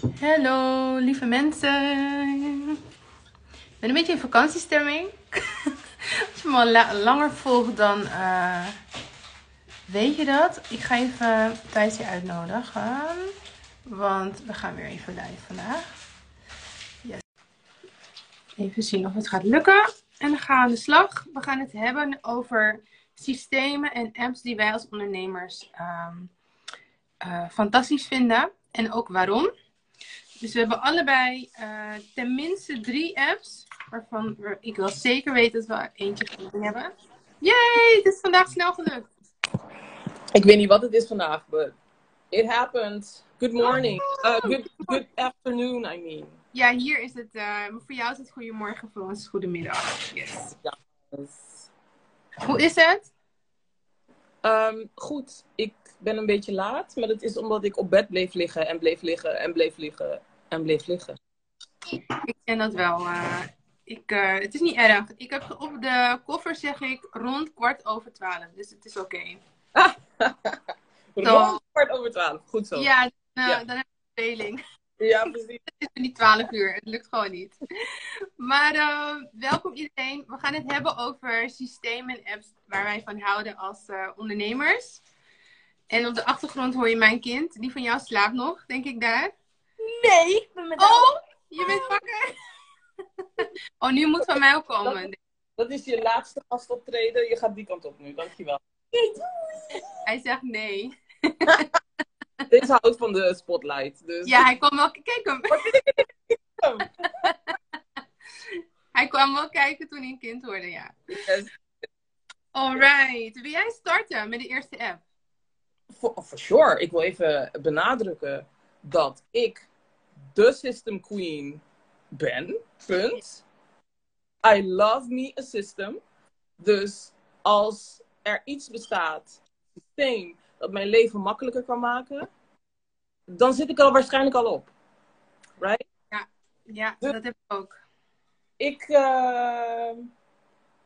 Hallo, lieve mensen. Ik ben een beetje in vakantiestemming. Als je me al la- langer volgt, dan eh, weet je dat. Ik ga even Thijs hier uitnodigen. Want we gaan weer even live vandaag. Even zien of het gaat lukken. En dan gaan we aan de slag. We gaan het hebben over systemen en apps die wij als ondernemers ehm, eh, fantastisch vinden. En ook waarom. Dus we hebben allebei uh, tenminste drie apps. Waarvan we, ik wel zeker weet dat we eentje van hebben. Yay! Het is vandaag snel gelukt. Ik weet niet wat het is vandaag, but it happened. Good morning. Uh, good, good afternoon, I mean. Ja, hier is het. Uh, voor jou is het goedemorgen, voor ons goedemiddag. Yes. Ja. Dus, Hoe is het? um, goed, ik ben een beetje laat, maar dat is omdat ik op bed bleef liggen en bleef liggen en bleef liggen en bleef liggen. Ik ken dat wel. Uh, ik, uh, het is niet erg. Ik heb op de koffer zeg ik rond kwart over twaalf. Dus het is oké. Okay. rond kwart over twaalf. Goed zo. Ja, uh, ja. dan heb ik speling. Ja, precies. Het is niet 12 uur. Het lukt gewoon niet. Maar uh, welkom iedereen. We gaan het hebben over systemen en apps waar wij van houden als uh, ondernemers. En op de achtergrond hoor je mijn kind. Die van jou slaapt nog, denk ik daar. Nee, ik ben met Oh, je bent wakker. oh, nu moet van mij ook komen. Dat, dat is je laatste gastoptreden. Je gaat die kant op nu. Dankjewel. Nee, doei. Hij zegt nee. Deze houdt van de spotlight. Dus... Ja, hij kwam wel... Kijk hem. hij kwam wel kijken toen hij een kind hoorde, ja. Yes. Alright. Wil jij starten met de eerste app? For, for sure. Ik wil even benadrukken dat ik de system queen ben. Punt. I love me a system. Dus als er iets bestaat, een systeem dat mijn leven makkelijker kan maken, dan zit ik er waarschijnlijk al op. Right? Ja, ja dus dat heb ik ook. Ik, uh,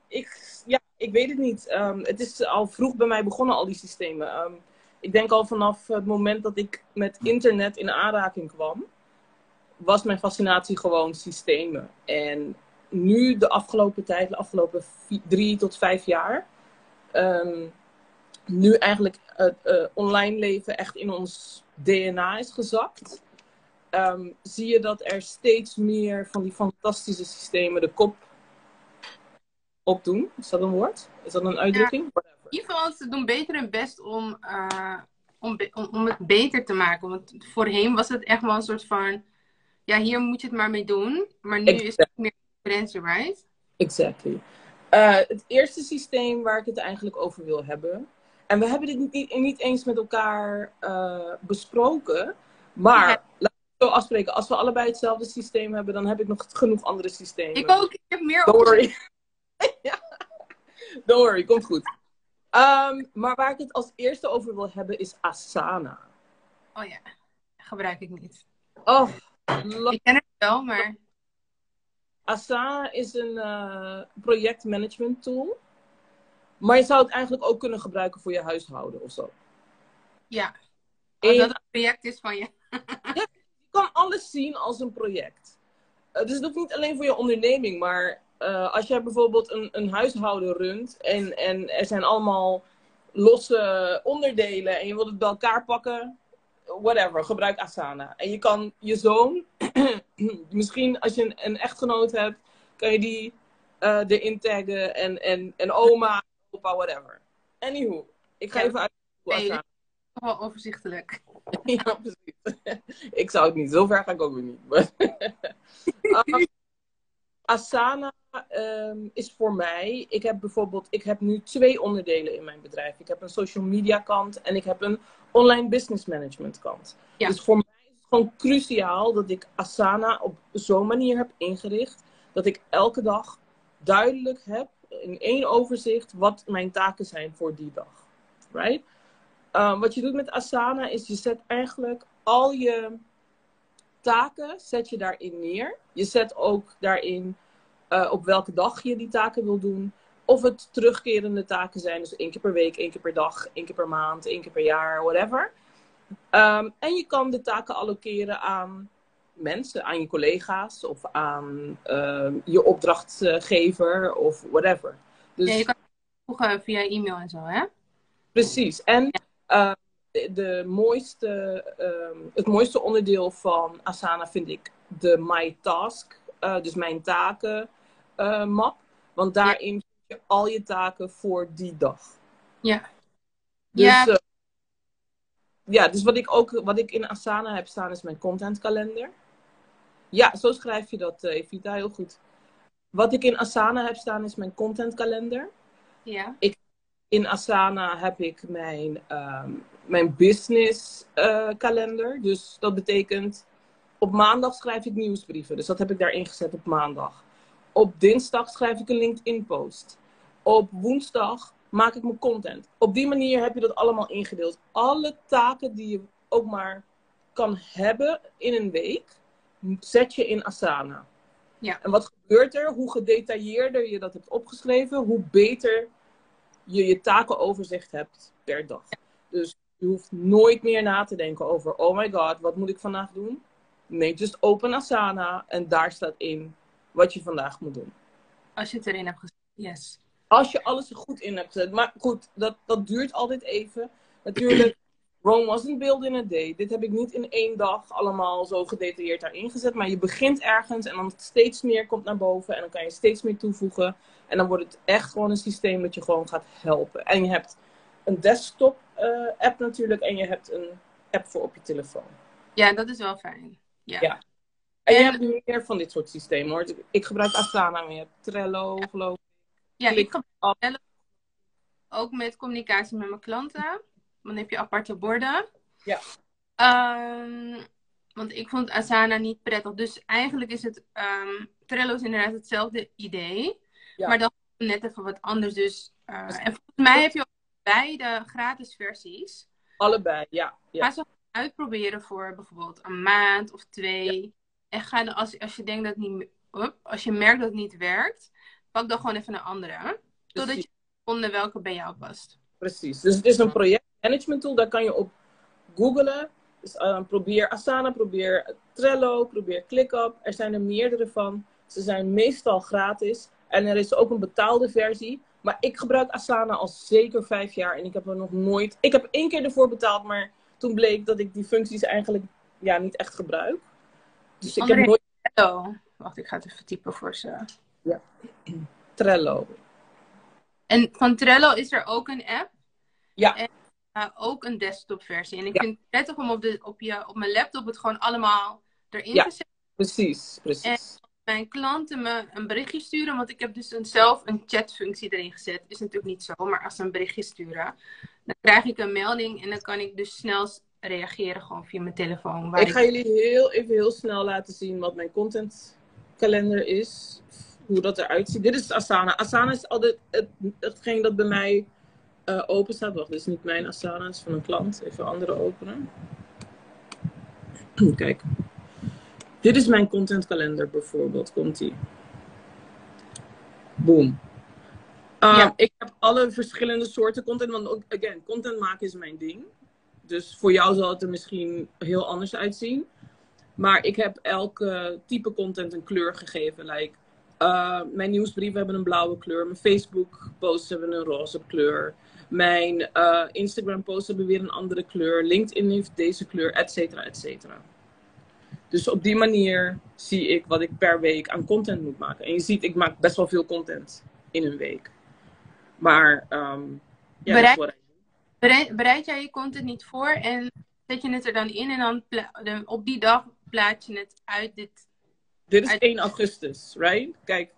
ik, ja, ik weet het niet. Um, het is al vroeg bij mij begonnen, al die systemen. Um, ik denk al vanaf het moment dat ik met internet in aanraking kwam, was mijn fascinatie gewoon systemen. En nu, de afgelopen tijd, de afgelopen vier, drie tot vijf jaar, um, nu eigenlijk het uh, online leven echt in ons DNA is gezakt, um, zie je dat er steeds meer van die fantastische systemen de kop opdoen. Is dat een woord? Is dat een uitdrukking? Ja, in ieder geval, ze doen beter hun best om, uh, om, om, om het beter te maken. Want voorheen was het echt wel een soort van, ja, hier moet je het maar mee doen. Maar nu is het meer concurrentie, right? Exactly. Uh, het eerste systeem waar ik het eigenlijk over wil hebben, en we hebben dit niet, niet eens met elkaar uh, besproken. Maar ja. laten we zo afspreken. Als we allebei hetzelfde systeem hebben, dan heb ik nog genoeg andere systemen. Ik ook. Ik heb meer Don't worry. ja. Don't worry, komt goed. Um, maar waar ik het als eerste over wil hebben is Asana. Oh ja, gebruik ik niet. Oh, ik ken het wel, maar... Asana is een uh, projectmanagement tool. Maar je zou het eigenlijk ook kunnen gebruiken voor je huishouden of zo. Ja. Als en... dat een project is van je. ja, je kan alles zien als een project. Uh, dus het hoeft niet alleen voor je onderneming, maar uh, als jij bijvoorbeeld een, een huishouden runt en, en er zijn allemaal losse onderdelen en je wilt het bij elkaar pakken, whatever, gebruik Asana. En je kan je zoon, misschien als je een, een echtgenoot hebt, kan je die uh, erin taggen en, en, en oma, opa, whatever. Anywho, ik ga Ja. even uit. Nee, wel overzichtelijk. ja, precies. ik zou het niet. Zover ga ik ook weer niet. Maar um, Asana ehm, is voor mij. Ik heb bijvoorbeeld, ik heb nu twee onderdelen in mijn bedrijf. Ik heb een social media kant en ik heb een online business management kant. Ja. Dus voor mij is het gewoon cruciaal dat ik Asana op zo'n manier heb ingericht dat ik elke dag duidelijk heb in één overzicht wat mijn taken zijn voor die dag. Right? Um, wat je doet met Asana is je zet eigenlijk al je taken zet je daarin neer. Je zet ook daarin uh, op welke dag je die taken wil doen. Of het terugkerende taken zijn, dus één keer per week, één keer per dag, één keer per maand, één keer per jaar, whatever. Um, en je kan de taken allokeren aan mensen, aan je collega's of aan ehm, je opdrachtgever of whatever. Dus Ja, je kan het voegen via e-mail en zo, hè? precies. En ehm, de, de mooiste, ehm, het mooiste onderdeel van Asana vind ik de My Task, eh, dus mijn taken eh, map. Want daarin je al je taken voor die dag. Ja. Dus, Ja. eh, ja, dus wat ik ook wat ik in Asana heb staan is mijn contentkalender. Ja, zo schrijf je dat, eh, Evita, heel goed. Wat ik in Asana heb staan is mijn contentkalender. Ja. In Asana heb ik mijn, ehm, mijn business kalender. Dus dat betekent op maandag schrijf ik nieuwsbrieven. Dus dat heb ik daarin gezet op maandag. Op dinsdag schrijf ik een LinkedIn post. Op woensdag maak ik mijn content. Op die manier heb je dat allemaal ingedeeld. Alle taken die je ook maar kan hebben in een week, zet je in Asana. Ja. En wat gebeurt er? Hoe gedetailleerder je dat hebt opgeschreven, hoe beter je je takenoverzicht hebt per dag. Dus je hoeft nooit meer na te denken over, oh my god, wat moet ik vandaag doen? Nee, just open Asana en daar staat in wat je vandaag moet doen. Als je het erin hebt gezet. Yes. Als je alles er goed in hebt gezet. Maar goed, dat, dat duurt altijd even. Natuurlijk, Rome wasn't built in a day. Dit heb ik niet in één dag allemaal zo gedetailleerd daarin gezet. Maar je begint ergens en dan steeds meer komt naar boven. En dan kan je steeds meer toevoegen. En dan wordt het echt gewoon een systeem dat je gewoon gaat helpen. En je hebt een desktop eh, app natuurlijk. En je hebt een app voor op je telefoon. Ja, dat is wel fijn. Ja. Ja. En je hebt meer van dit soort systemen hoor. Ik gebruik Asana, hebt Trello geloof ik. Ja, ik gebruik. Trello ook met communicatie met mijn klanten. Dan heb je aparte borden. Ja. Ehm, want ik vond Asana niet prettig. Dus eigenlijk is het ehm, Trello is inderdaad hetzelfde idee. Ja. Maar dan net even wat anders. Dus, eh, en volgens mij heb je ook beide gratis versies. Allebei, ja. ja. Ga ze uitproberen voor bijvoorbeeld een maand of twee. En ga dan, als, als je denkt dat het niet, als je merkt dat het niet werkt, pak dan gewoon even een andere. Totdat Precies. je vonden welke bij jou past. Precies. Dus het is een projectmanagement tool. Daar kan je op googlen. Dus eh, probeer Asana, probeer Trello, probeer ClickUp. Er zijn er meerdere van. Ze zijn meestal gratis. En er is ook een betaalde versie. Maar ik gebruik Asana al zeker vijf jaar. En ik heb er nog nooit... Ik heb één keer ervoor betaald. Maar toen bleek dat ik die functies eigenlijk ja, niet echt gebruik. Dus ik heb nooit Trello. Wacht, ik ga het even typen voor ze. Trello. En van Trello is er ook een app. Ja. En eh, ook een desktop versie. En ik Ja. vind het prettig om op, de, op, je, op mijn laptop het gewoon allemaal erin Ja. te zetten. Precies, precies. mijn klanten me een berichtje sturen, want ik heb dus een, zelf een chatfunctie erin gezet. Is natuurlijk niet zo, maar als ze een berichtje sturen, dan krijg ik een melding en dan kan ik dus snel reageren gewoon via mijn telefoon. Waar Ik ik, ga jullie heel even heel snel laten zien wat mijn contentkalender is. Hoe dat eruit ziet. Dit is Asana. Asana is altijd het, hetgeen dat bij mij eh, open staat. Wacht, dit is niet mijn Asana, het is van een klant. Even een andere openen. Kijk. Dit is mijn contentkalender bijvoorbeeld. Komt ie. Boom. Um, Ja. Ik heb alle verschillende soorten content. Want again, content maken is mijn ding. Dus voor jou zal het er misschien heel anders uitzien. Maar ik heb elke type content een kleur gegeven. Like, uh, mijn nieuwsbrieven hebben een blauwe kleur. Mijn Facebook posts hebben een roze kleur. Mijn uh, Instagram posts hebben weer een andere kleur. LinkedIn heeft deze kleur, et cetera, et cetera. Dus op die manier zie ik wat ik per week aan content moet maken. En je ziet, ik maak best wel veel content in een week. Maar, um, ja, dat is Bereid- jij je content niet voor en zet je het er dan in en dan de- op die dag plaat je het uit dit. Dit is Uit- 1 augustus, right? Kijk.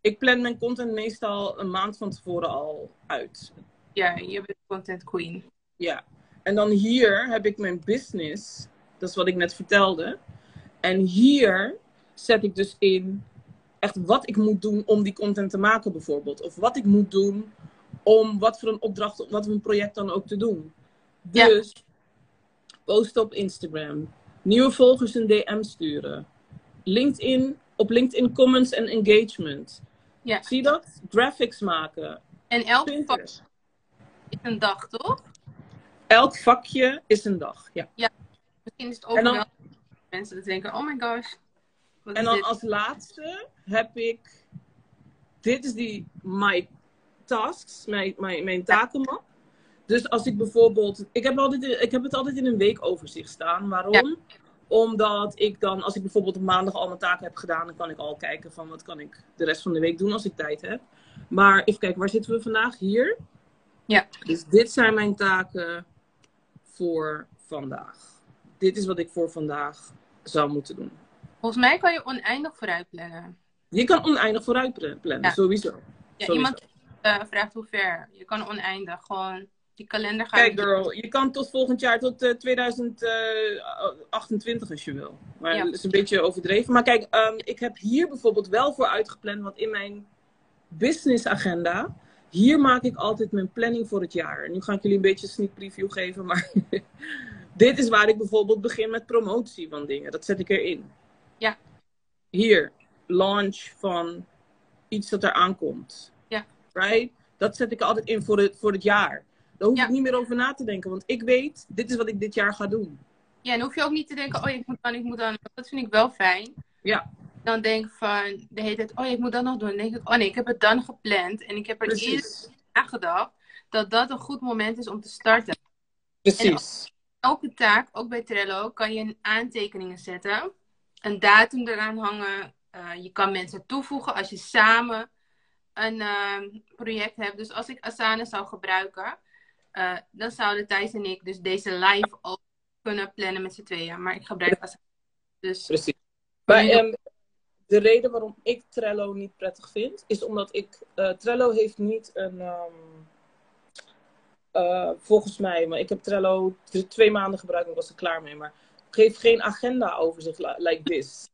Ik plan mijn content meestal een maand van tevoren al uit. Ja, je bent content queen. Ja. En dan hier heb ik mijn business. Dat is wat ik net vertelde. En hier zet ik dus in echt wat ik moet doen om die content te maken bijvoorbeeld. Of wat ik moet doen om wat voor een opdracht, wat voor een project dan ook te doen. Ja. Dus posten op Instagram. Nieuwe volgers een DM sturen. LinkedIn, op LinkedIn comments en engagement. Ja. Zie dat? Graphics maken. En elk vak Pinterest. is een dag, toch? Elk vakje is een dag. Ja. Misschien is het ook wel mensen dat denken, oh my gosh. En dan dit? als laatste heb ik. Dit is die my tasks, mijn, mijn, mijn takenmap. Dus als ik bijvoorbeeld. Ik heb, altijd, ik heb het altijd in een weekoverzicht staan. Waarom? Omdat ik dan, als ik bijvoorbeeld op maandag al mijn taken heb gedaan, dan kan ik al kijken van wat kan ik de rest van de week doen als ik tijd heb. Maar even kijken, waar zitten we vandaag? Hier. Ja. Dus dit zijn mijn taken voor vandaag. Dit is wat ik voor vandaag zou moeten doen. Volgens mij kan je oneindig vooruit plannen. Je kan oneindig vooruit pla- plannen, Ja. sowieso. Ja, Sowieso. iemand eh, vraagt hoe ver. Je kan oneindig. Gewoon, die kalender gaat Kijk girl, je kan tot volgend jaar, tot eh, 2028 als je wil. Maar Ja. dat is een beetje overdreven. Maar kijk, ehm, ik heb hier bijvoorbeeld wel voor uitgepland, want in mijn business agenda, hier maak ik altijd mijn planning voor het jaar. Nu ga ik jullie een beetje een sneak preview geven, maar dit is waar ik bijvoorbeeld begin met promotie van dingen. Dat zet ik erin. Ja. Hier, launch van iets dat er aankomt. Right? Dat zet ik altijd in voor het, voor het jaar. Daar hoef Ja. ik niet meer over na te denken, want ik weet, dit is wat ik dit jaar ga doen. Ja, en hoef je ook niet te denken, oh ik moet dan, ik moet dan. Dat vind ik wel fijn. Ja. Dan denk ik van de hele tijd, oh ik moet dat nog doen. Dan denk ik, oh nee, ik heb het dan gepland. En ik heb er eerst nagedacht dat dat een goed moment is om te starten. Precies. Elke taak, ook bij Trello, kan je een aantekeningen zetten. Een datum eraan hangen. Eh, je kan mensen toevoegen als je samen een ehm, project hebt. Dus als ik Asana zou gebruiken, eh, dan zouden Thijs en ik dus deze live ook kunnen plannen met z'n tweeën. Maar ik gebruik Asana. Dus Precies. Maar ehm, de reden waarom ik Trello niet prettig vind, is omdat ik. eh, Trello heeft niet een. ehm, eh, volgens mij, maar ik heb Trello twee maanden gebruikt en ik was er klaar mee. Maar geeft geen agenda overzicht li- like this.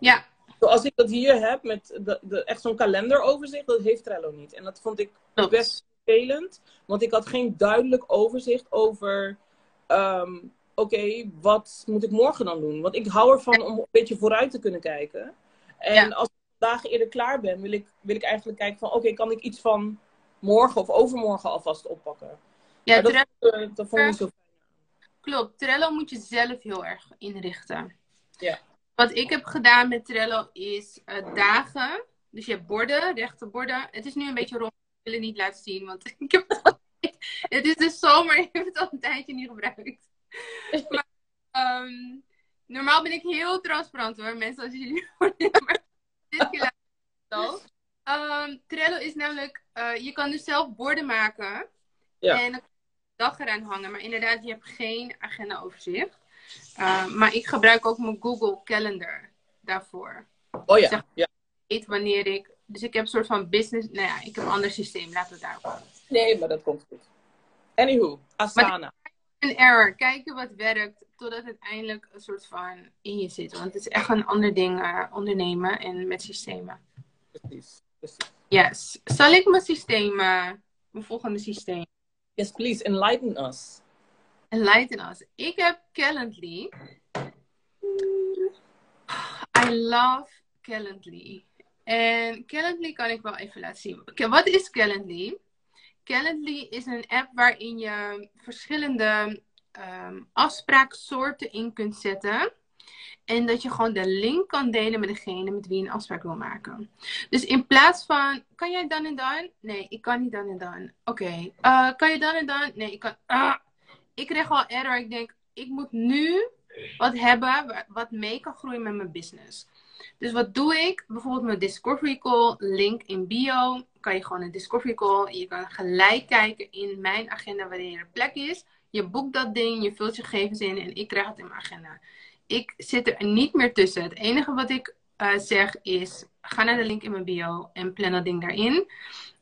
ja, Zoals ik dat hier heb, met de, de, echt zo'n kalenderoverzicht, dat heeft Trello niet. En dat vond ik best vervelend. Want ik had geen duidelijk overzicht over. ehm, Oké, wat moet ik morgen dan doen? Want ik hou ervan om een beetje vooruit te kunnen kijken. En Ja. als ik dagen eerder klaar ben, wil ik, wil ik eigenlijk kijken van... Oké, kan ik iets van morgen of overmorgen alvast oppakken? Ja, Maar dat, Trello, eh, dat vond ik zo fijn. klopt. Trello moet je zelf heel erg inrichten. Ja. Wat ik heb gedaan met Trello is eh, dagen. Dus je hebt borden, rechte borden. Het is nu een beetje rond. Ik wil het niet laten zien, want ik heb het al... Het is de zomer, ik heb het al een tijdje niet gebruikt. Maar, ehm, normaal ben ik heel transparant hoor, mensen als jullie horen. Maar dit keer het al. Ehm, Trello is namelijk, eh, je kan dus zelf borden maken. Ja. En dan kan je dag eraan hangen. Maar inderdaad, je hebt geen agenda overzicht. Uh, maar ik gebruik ook mijn Google Calendar daarvoor. Oh ja, Zeg- ja. Ik weet wanneer ik. Dus ik heb een soort van business. Nou ja, ik heb een ander systeem. Laten we daarop. Nee, maar dat komt goed. Anywho, Asana. Een error. Kijken wat werkt. Totdat het eindelijk een soort van in je zit. Want het is echt een ander ding eh, ondernemen en met systemen. Precies, precies. Yes. Zal ik mijn systeem. mijn volgende systeem. Yes, please, enlighten us. Enlighten us. Ik heb Calendly. I love Calendly. En Calendly kan ik wel even laten zien. Oké, wat is Calendly? Calendly is een app waarin je verschillende ehm, afspraaksoorten in kunt zetten. En dat je gewoon de link kan delen met degene met wie je een afspraak wil maken. Dus in plaats van, kan jij dan en dan? Nee, ik kan niet dan en dan. Oké, eh, kan je dan en dan? Nee, ik kan. Ah. Ik krijg al error. Ik denk, ik moet nu wat hebben wa- wat mee kan groeien met mijn business. Dus wat doe ik? Bijvoorbeeld mijn Discovery Call, link in bio. Kan je gewoon een Discovery Call. Je kan gelijk kijken in mijn agenda wanneer er plek is. Je boekt dat ding, je vult je gegevens in en ik krijg het in mijn agenda. Ik zit er niet meer tussen. Het enige wat ik eh, zeg is, ga naar de link in mijn bio en plan dat ding daarin.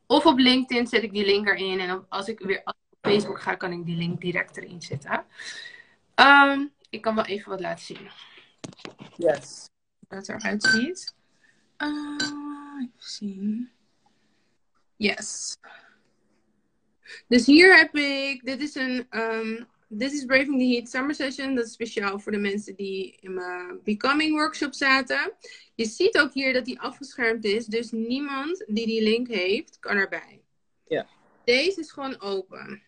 Of op LinkedIn zet ik die link erin. En als ik weer Facebook ga, kan ik die link direct erin zetten. Ehm, ik kan wel even wat laten zien. Yes. Hoe het eruit ziet. Ah, even zien. Yes. Dus hier heb ik, dit is een, ehm, dit is Braving the Heat Summer Session. Dat is speciaal voor de mensen die in mijn Becoming Workshop zaten. Je ziet ook hier dat die afgeschermd is, dus niemand die die link heeft, kan erbij. Ja. Deze is gewoon open.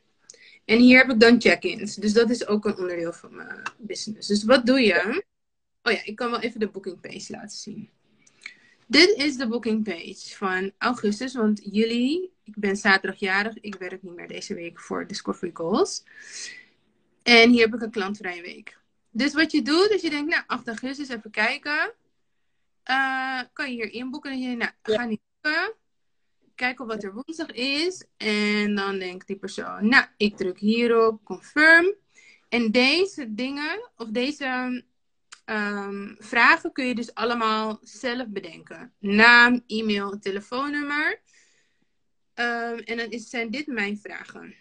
En hier heb ik dan check-ins. Dus dat is ook een onderdeel van mijn business. Dus wat doe je? Oh ja, ik kan wel even de booking page laten zien. Dit is de booking page van augustus, want jullie, ik ben zaterdagjarig, ik werk niet meer deze week voor Discovery Goals. En hier heb ik een klantvrije week. Dus wat je doet, is je denkt, nou, 8 augustus even kijken. Uh, kan je hier inboeken en je, nou, ga niet boeken. Kijk op wat er woensdag is. En dan denkt die persoon, nou, ik druk hierop, confirm. En deze dingen, of deze um, vragen kun je dus allemaal zelf bedenken. Naam, e-mail, telefoonnummer. Um, en dan is, zijn dit mijn vragen.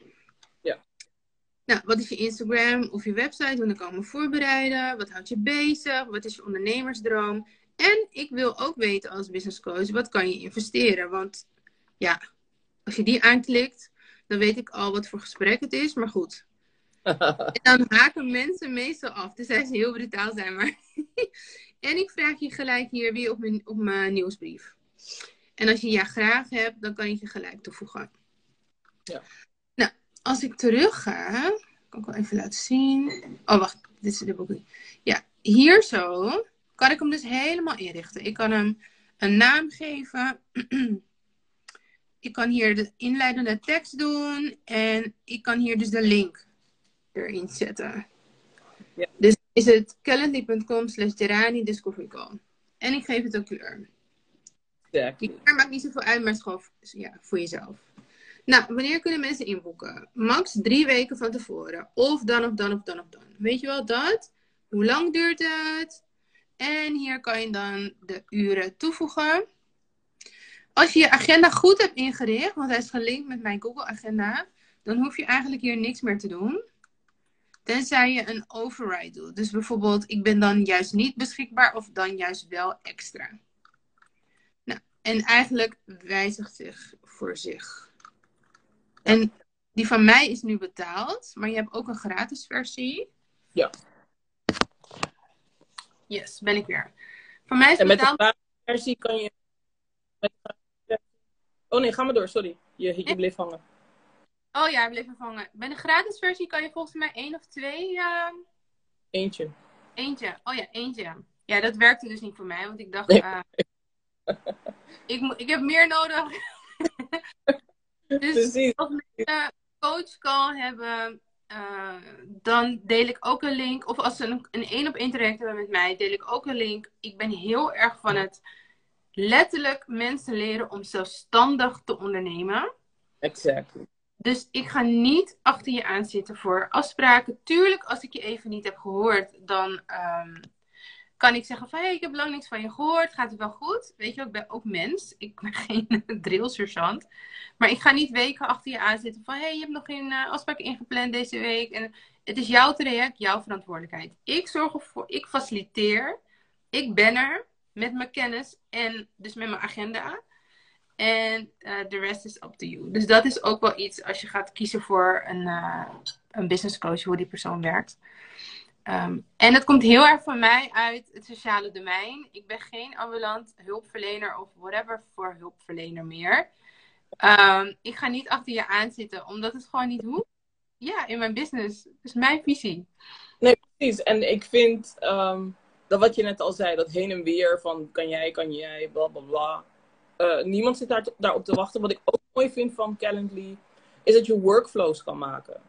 Ja. Nou, wat is je Instagram of je website? Hoe ik me voorbereiden? Wat houdt je bezig? Wat is je ondernemersdroom? En ik wil ook weten als business coach, wat kan je investeren? Want ja, als je die aanklikt, dan weet ik al wat voor gesprek het is. Maar goed, en dan haken mensen meestal af. Dus zij ze heel brutaal zijn. Maar en ik vraag je gelijk hier weer op mijn, op mijn nieuwsbrief. En als je ja graag hebt, dan kan ik je gelijk toevoegen. Ja. Nou, als ik terug ga, kan ik wel even laten zien. Oh, wacht, dit is de boek. Ja, hier zo kan ik hem dus helemaal inrichten. Ik kan hem een naam geven. ik kan hier de inleidende tekst doen. En ik kan hier dus de link erin zetten. Ja. Dus is het calendly.com slash Gerani Discovery Call. En ik geef het een kleur. Exactly. Die kleur maakt niet zoveel uit, maar het is gewoon ja, voor jezelf. Nou, wanneer kunnen mensen inboeken? Max drie weken van tevoren. Of dan, of dan, of dan, of dan. Weet je wel dat? Hoe lang duurt het? En hier kan je dan de uren toevoegen. Als je je agenda goed hebt ingericht, want hij is gelinkt met mijn Google Agenda, dan hoef je eigenlijk hier niks meer te doen. Tenzij je een override doet. Dus bijvoorbeeld, ik ben dan juist niet beschikbaar of dan juist wel extra. Nou, en eigenlijk wijzigt zich voor zich. En die van mij is nu betaald, maar je hebt ook een gratis versie. Ja. Yes, ben ik weer. Van mij is En met de betaald. gratis versie kan je. met de Oh nee, ga maar door, sorry. Je, je bleef hangen. Oh ja, hij bleef vervangen. Bij de gratis versie kan je volgens mij één of twee. eh, Eentje. Eentje. Oh ja, eentje. Ja, dat werkte dus niet voor mij, want ik dacht, Nee. eh, ik, ik heb meer nodig. dus Precies. als mensen coach call hebben, eh, dan deel ik ook een link. Of als ze een, een één op één traject hebben met mij, deel ik ook een link. Ik ben heel erg van het letterlijk mensen leren om zelfstandig te ondernemen. Exactly. Dus ik ga niet achter je aan zitten voor afspraken. Tuurlijk, als ik je even niet heb gehoord, dan ehm, kan ik zeggen van... hé, hey, ik heb lang niks van je gehoord. Gaat het wel goed? Weet je, ik ben ook mens. Ik ben geen drillsergeant. Maar ik ga niet weken achter je aan zitten van... hé, hey, je hebt nog geen eh, afspraken ingepland deze week. En het is jouw traject, jouw verantwoordelijkheid. Ik zorg ervoor, ik faciliteer. Ik ben er met mijn kennis en dus met mijn agenda. En eh, de rest is up to you. Dus dat is ook wel iets als je gaat kiezen voor een, eh, een business coach, hoe die persoon werkt. Ehm, en het komt heel erg van mij uit het sociale domein. Ik ben geen ambulant hulpverlener of whatever voor hulpverlener meer. Ehm, ik ga niet achter je aan zitten, omdat het gewoon niet hoeft. Ja, in mijn business. Dat is mijn visie. Nee, precies. En ik vind ehm, dat wat je net al zei, dat heen en weer van kan jij, kan jij, bla bla bla. Eh, niemand zit daar daarop te wachten. Wat ik ook mooi vind van Calendly, is dat je workflows kan maken.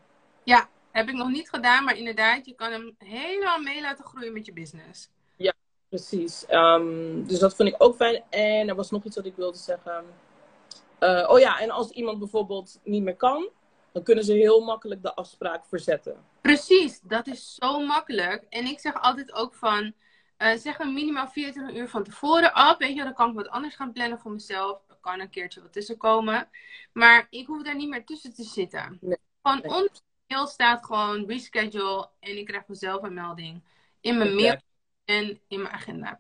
Ja, heb ik nog niet gedaan, maar inderdaad, je kan hem helemaal mee laten groeien met je business. Precies. Ehm, dus dat vind ik ook fijn. En er was nog iets wat ik wilde zeggen. Eh, oh ja, en als iemand bijvoorbeeld niet meer kan, dan kunnen ze heel makkelijk de afspraak verzetten. Precies, dat is zo makkelijk. En ik zeg altijd ook van, eh, zeg een minimaal 24 uur van tevoren af. Weet je, dan kan ik wat anders gaan plannen voor mezelf. Er kan een keertje wat tussenkomen. Maar ik hoef daar niet meer tussen te zitten. Nee, Gewoon nee. onder mail staat gewoon reschedule. En ik krijg vanzelf een melding. In mijn mail en in mijn agenda.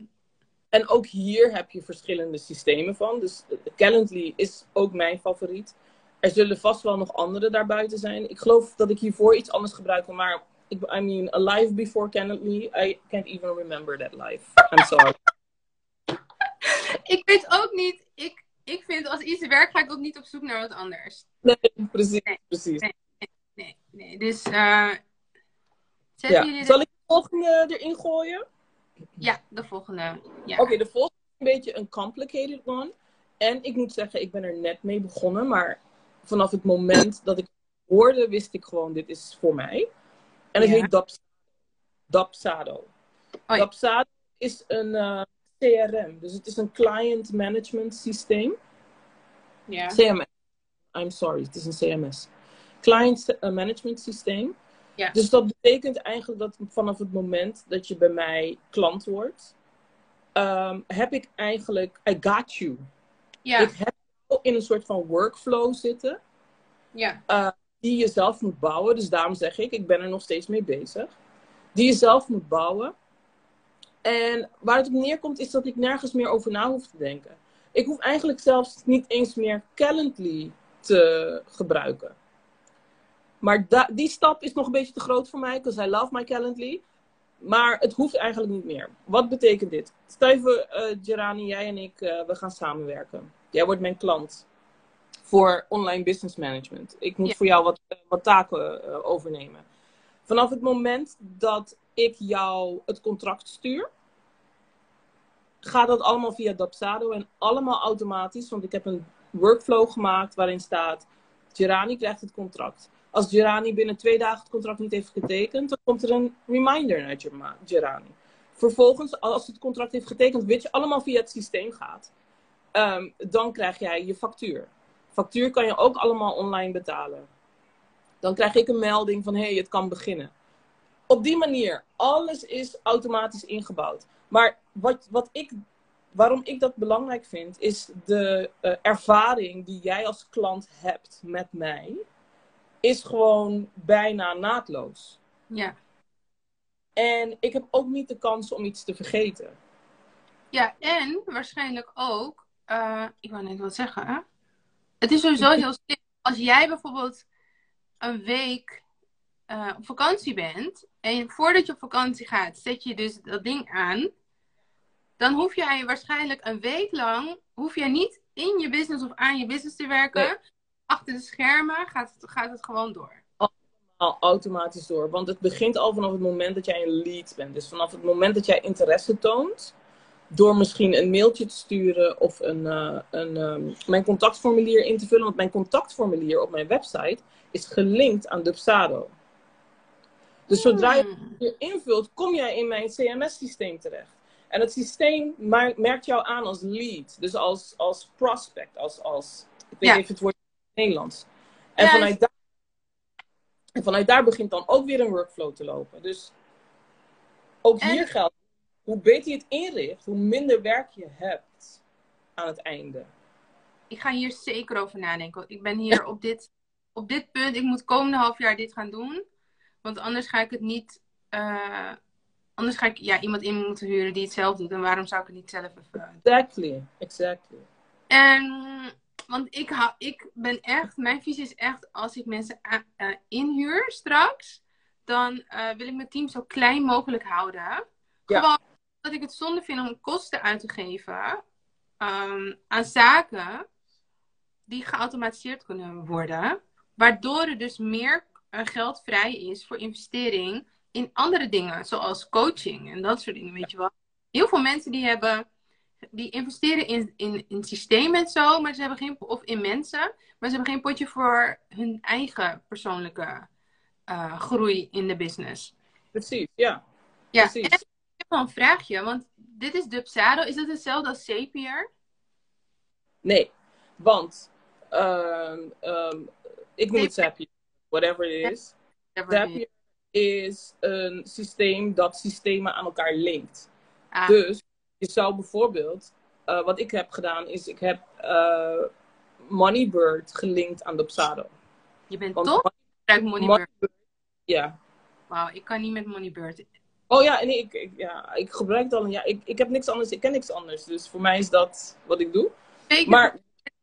En ook hier heb je verschillende systemen van. Dus eh, Calendly is ook mijn favoriet. Er zullen vast wel nog andere daarbuiten zijn. Ik geloof dat ik hiervoor iets anders gebruikte, maar I mean, a life before Calendly, I can't even remember that life. I'm sorry. Ik weet ook niet, ik, ik vind als iets werkt, ga ik ook niet op zoek naar wat anders. Nee, precies, Nee. precies. Nee, nee. Dus, eh jullie Ja. er- Zal ik de volgende erin gooien? Ja, de volgende. Ja. Oké, de volgende is een beetje een complicated one. En ik moet zeggen, ik ben er net mee begonnen. Maar vanaf het moment dat ik hoorde, wist ik gewoon, dit is voor mij. En het Ja. heet Dapsado. Dapsado. Dapsado is een eh, CRM. Dus het is een client management systeem. ja. CMS. I'm sorry, het is een CMS. Client eh, management systeem. Ja. Dus dat betekent eigenlijk dat vanaf het moment dat je bij mij klant wordt, ehm, heb ik eigenlijk, I got you. Ja. Ik heb in een soort van workflow zitten ja. Die je zelf moet bouwen. Dus daarom zeg ik, ik ben er nog steeds mee bezig. Die je zelf moet bouwen. En waar het op neerkomt is dat ik nergens meer over na hoef te denken. Ik hoef eigenlijk zelfs niet eens meer Calendly te gebruiken. Maar die stap is nog een beetje te groot voor mij, because I love my Calendly. Maar het hoeft eigenlijk niet meer. Wat betekent dit? Stel eh Gerani, jij en ik, eh, we gaan samenwerken. Jij wordt mijn klant voor online business management. Ik moet Ja. voor jou wat, eh, wat taken eh, overnemen. Vanaf het moment dat ik jou het contract stuur, gaat dat allemaal via Dapsado en allemaal automatisch. Want ik heb een workflow gemaakt waarin staat: Gerani krijgt het contract. Als Gerani binnen twee dagen het contract niet heeft getekend, dan komt er een reminder naar Gerani. Vervolgens, als het contract heeft getekend, weet je allemaal via het systeem gaat, ehm, dan krijg jij je factuur. Factuur kan je ook allemaal online betalen. Dan krijg ik een melding van hé, hey, het kan beginnen. Op die manier, alles is automatisch ingebouwd. Maar wat, wat ik, waarom ik dat belangrijk vind, is de eh, ervaring die jij als klant hebt met mij, is gewoon bijna naadloos. ja. En ik heb ook niet de kans om iets te vergeten. Ja, en waarschijnlijk ook, eh, ik wou net wat zeggen. Het is sowieso heel slim. Als jij bijvoorbeeld een week eh, op vakantie bent en voordat je op vakantie gaat, zet je dus dat ding aan, dan hoef jij waarschijnlijk een week lang, hoef jij niet in je business of aan je business te werken. Nee. Achter de schermen gaat het, gaat het gewoon door. al automatisch door. Want het begint al vanaf het moment dat jij een lead bent. Dus vanaf het moment dat jij interesse toont, door misschien een mailtje te sturen of een, eh, een, ehm, mijn contactformulier in te vullen. Want mijn contactformulier op mijn website is gelinkt aan Dubsado. Dus zodra je Hmm. je invult, kom jij in mijn CMS-systeem terecht. En het systeem merkt jou aan als lead, dus als, als prospect, als, als ik weet Ja. niet even het woord in het Nederlands. En Ja, vanuit, daar, en vanuit daar begint dan ook weer een workflow te lopen. Dus ook En- hier geldt, hoe beter je het inricht, hoe minder werk je hebt aan het einde. Ik ga hier zeker over nadenken. Ik ben hier op dit, op dit punt. Ik moet komende half jaar dit gaan doen. Want anders ga ik het niet. eh, anders ga ik ja, iemand in moeten huren die het zelf doet. En waarom zou ik het niet zelf even. Exactly, exactly. En, want ik, hou, ik ben echt. Mijn visie is echt. Als ik mensen eh, inhuur straks. Dan eh, wil ik mijn team zo klein mogelijk houden. Ja. Dat ik het zonde vind om kosten uit te geven. ehm, aan zaken die geautomatiseerd kunnen worden. Waardoor er dus meer eh, geld vrij is voor investering in andere dingen, zoals coaching en dat soort dingen, weet je wel. Heel veel mensen die hebben, die investeren in, in, in systemen en zo, maar ze hebben geen, of in mensen, maar ze hebben geen potje voor hun eigen persoonlijke eh, groei in de business. Precies, ja. Ja, Precies. en wel een vraagje, want dit is Dubsado. Is dat hetzelfde als Zapier? Nee, want ehm, ehm, ik noem het Zapier, whatever it is. Zapier is een systeem dat systemen aan elkaar linkt. Ah, Dus je zou bijvoorbeeld, eh, wat ik heb gedaan, is ik heb eh, Moneybird gelinkt aan Dopsado. je bent Want top. Gebruik Moneybird. Moneybird, ja. Wauw, ik kan niet met Moneybird. Oh ja, nee, ik, ik- ja, ik gebruik al. Ja, ik, ik heb niks anders, ik ken niks anders. Dus voor mij is dat wat ik doe. Zeker. Maar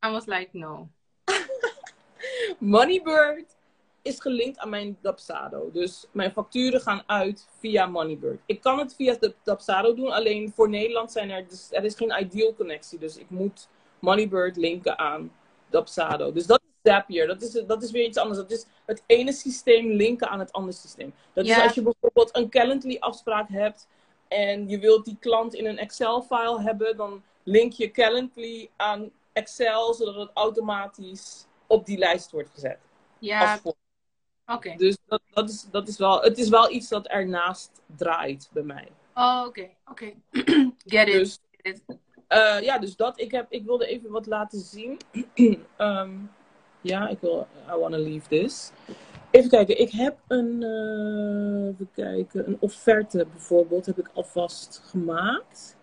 I was like, no. Moneybird is gelinkt aan mijn Dapsado. Dus mijn facturen gaan uit via Moneybird. Ik kan het via de Dapsado doen, alleen voor Nederland zijn er, dus, er is geen ideal connectie. Dus ik moet Moneybird linken aan Dapsado. Dus dat Zapier. Dat is, dat is weer iets anders. Dat is het ene systeem linken aan het andere systeem. Dat is als je bijvoorbeeld een Calendly afspraak hebt en je wilt die klant in een Excel-file hebben, dan link je Calendly aan Excel, zodat het automatisch op die lijst wordt gezet. Ja, oké. Dus dat, dat, is, dat is wel, het is wel iets dat ernaast draait bij mij. Oh, oké, oké. Get it. Dus, Get it. eh, ja, dus dat. Ik, heb, ik wilde even wat laten zien. Ehm, ja, ik wil. I wanna leave this. Even kijken. Ik heb een. eh, even kijken. Een offerte bijvoorbeeld. Heb ik alvast gemaakt.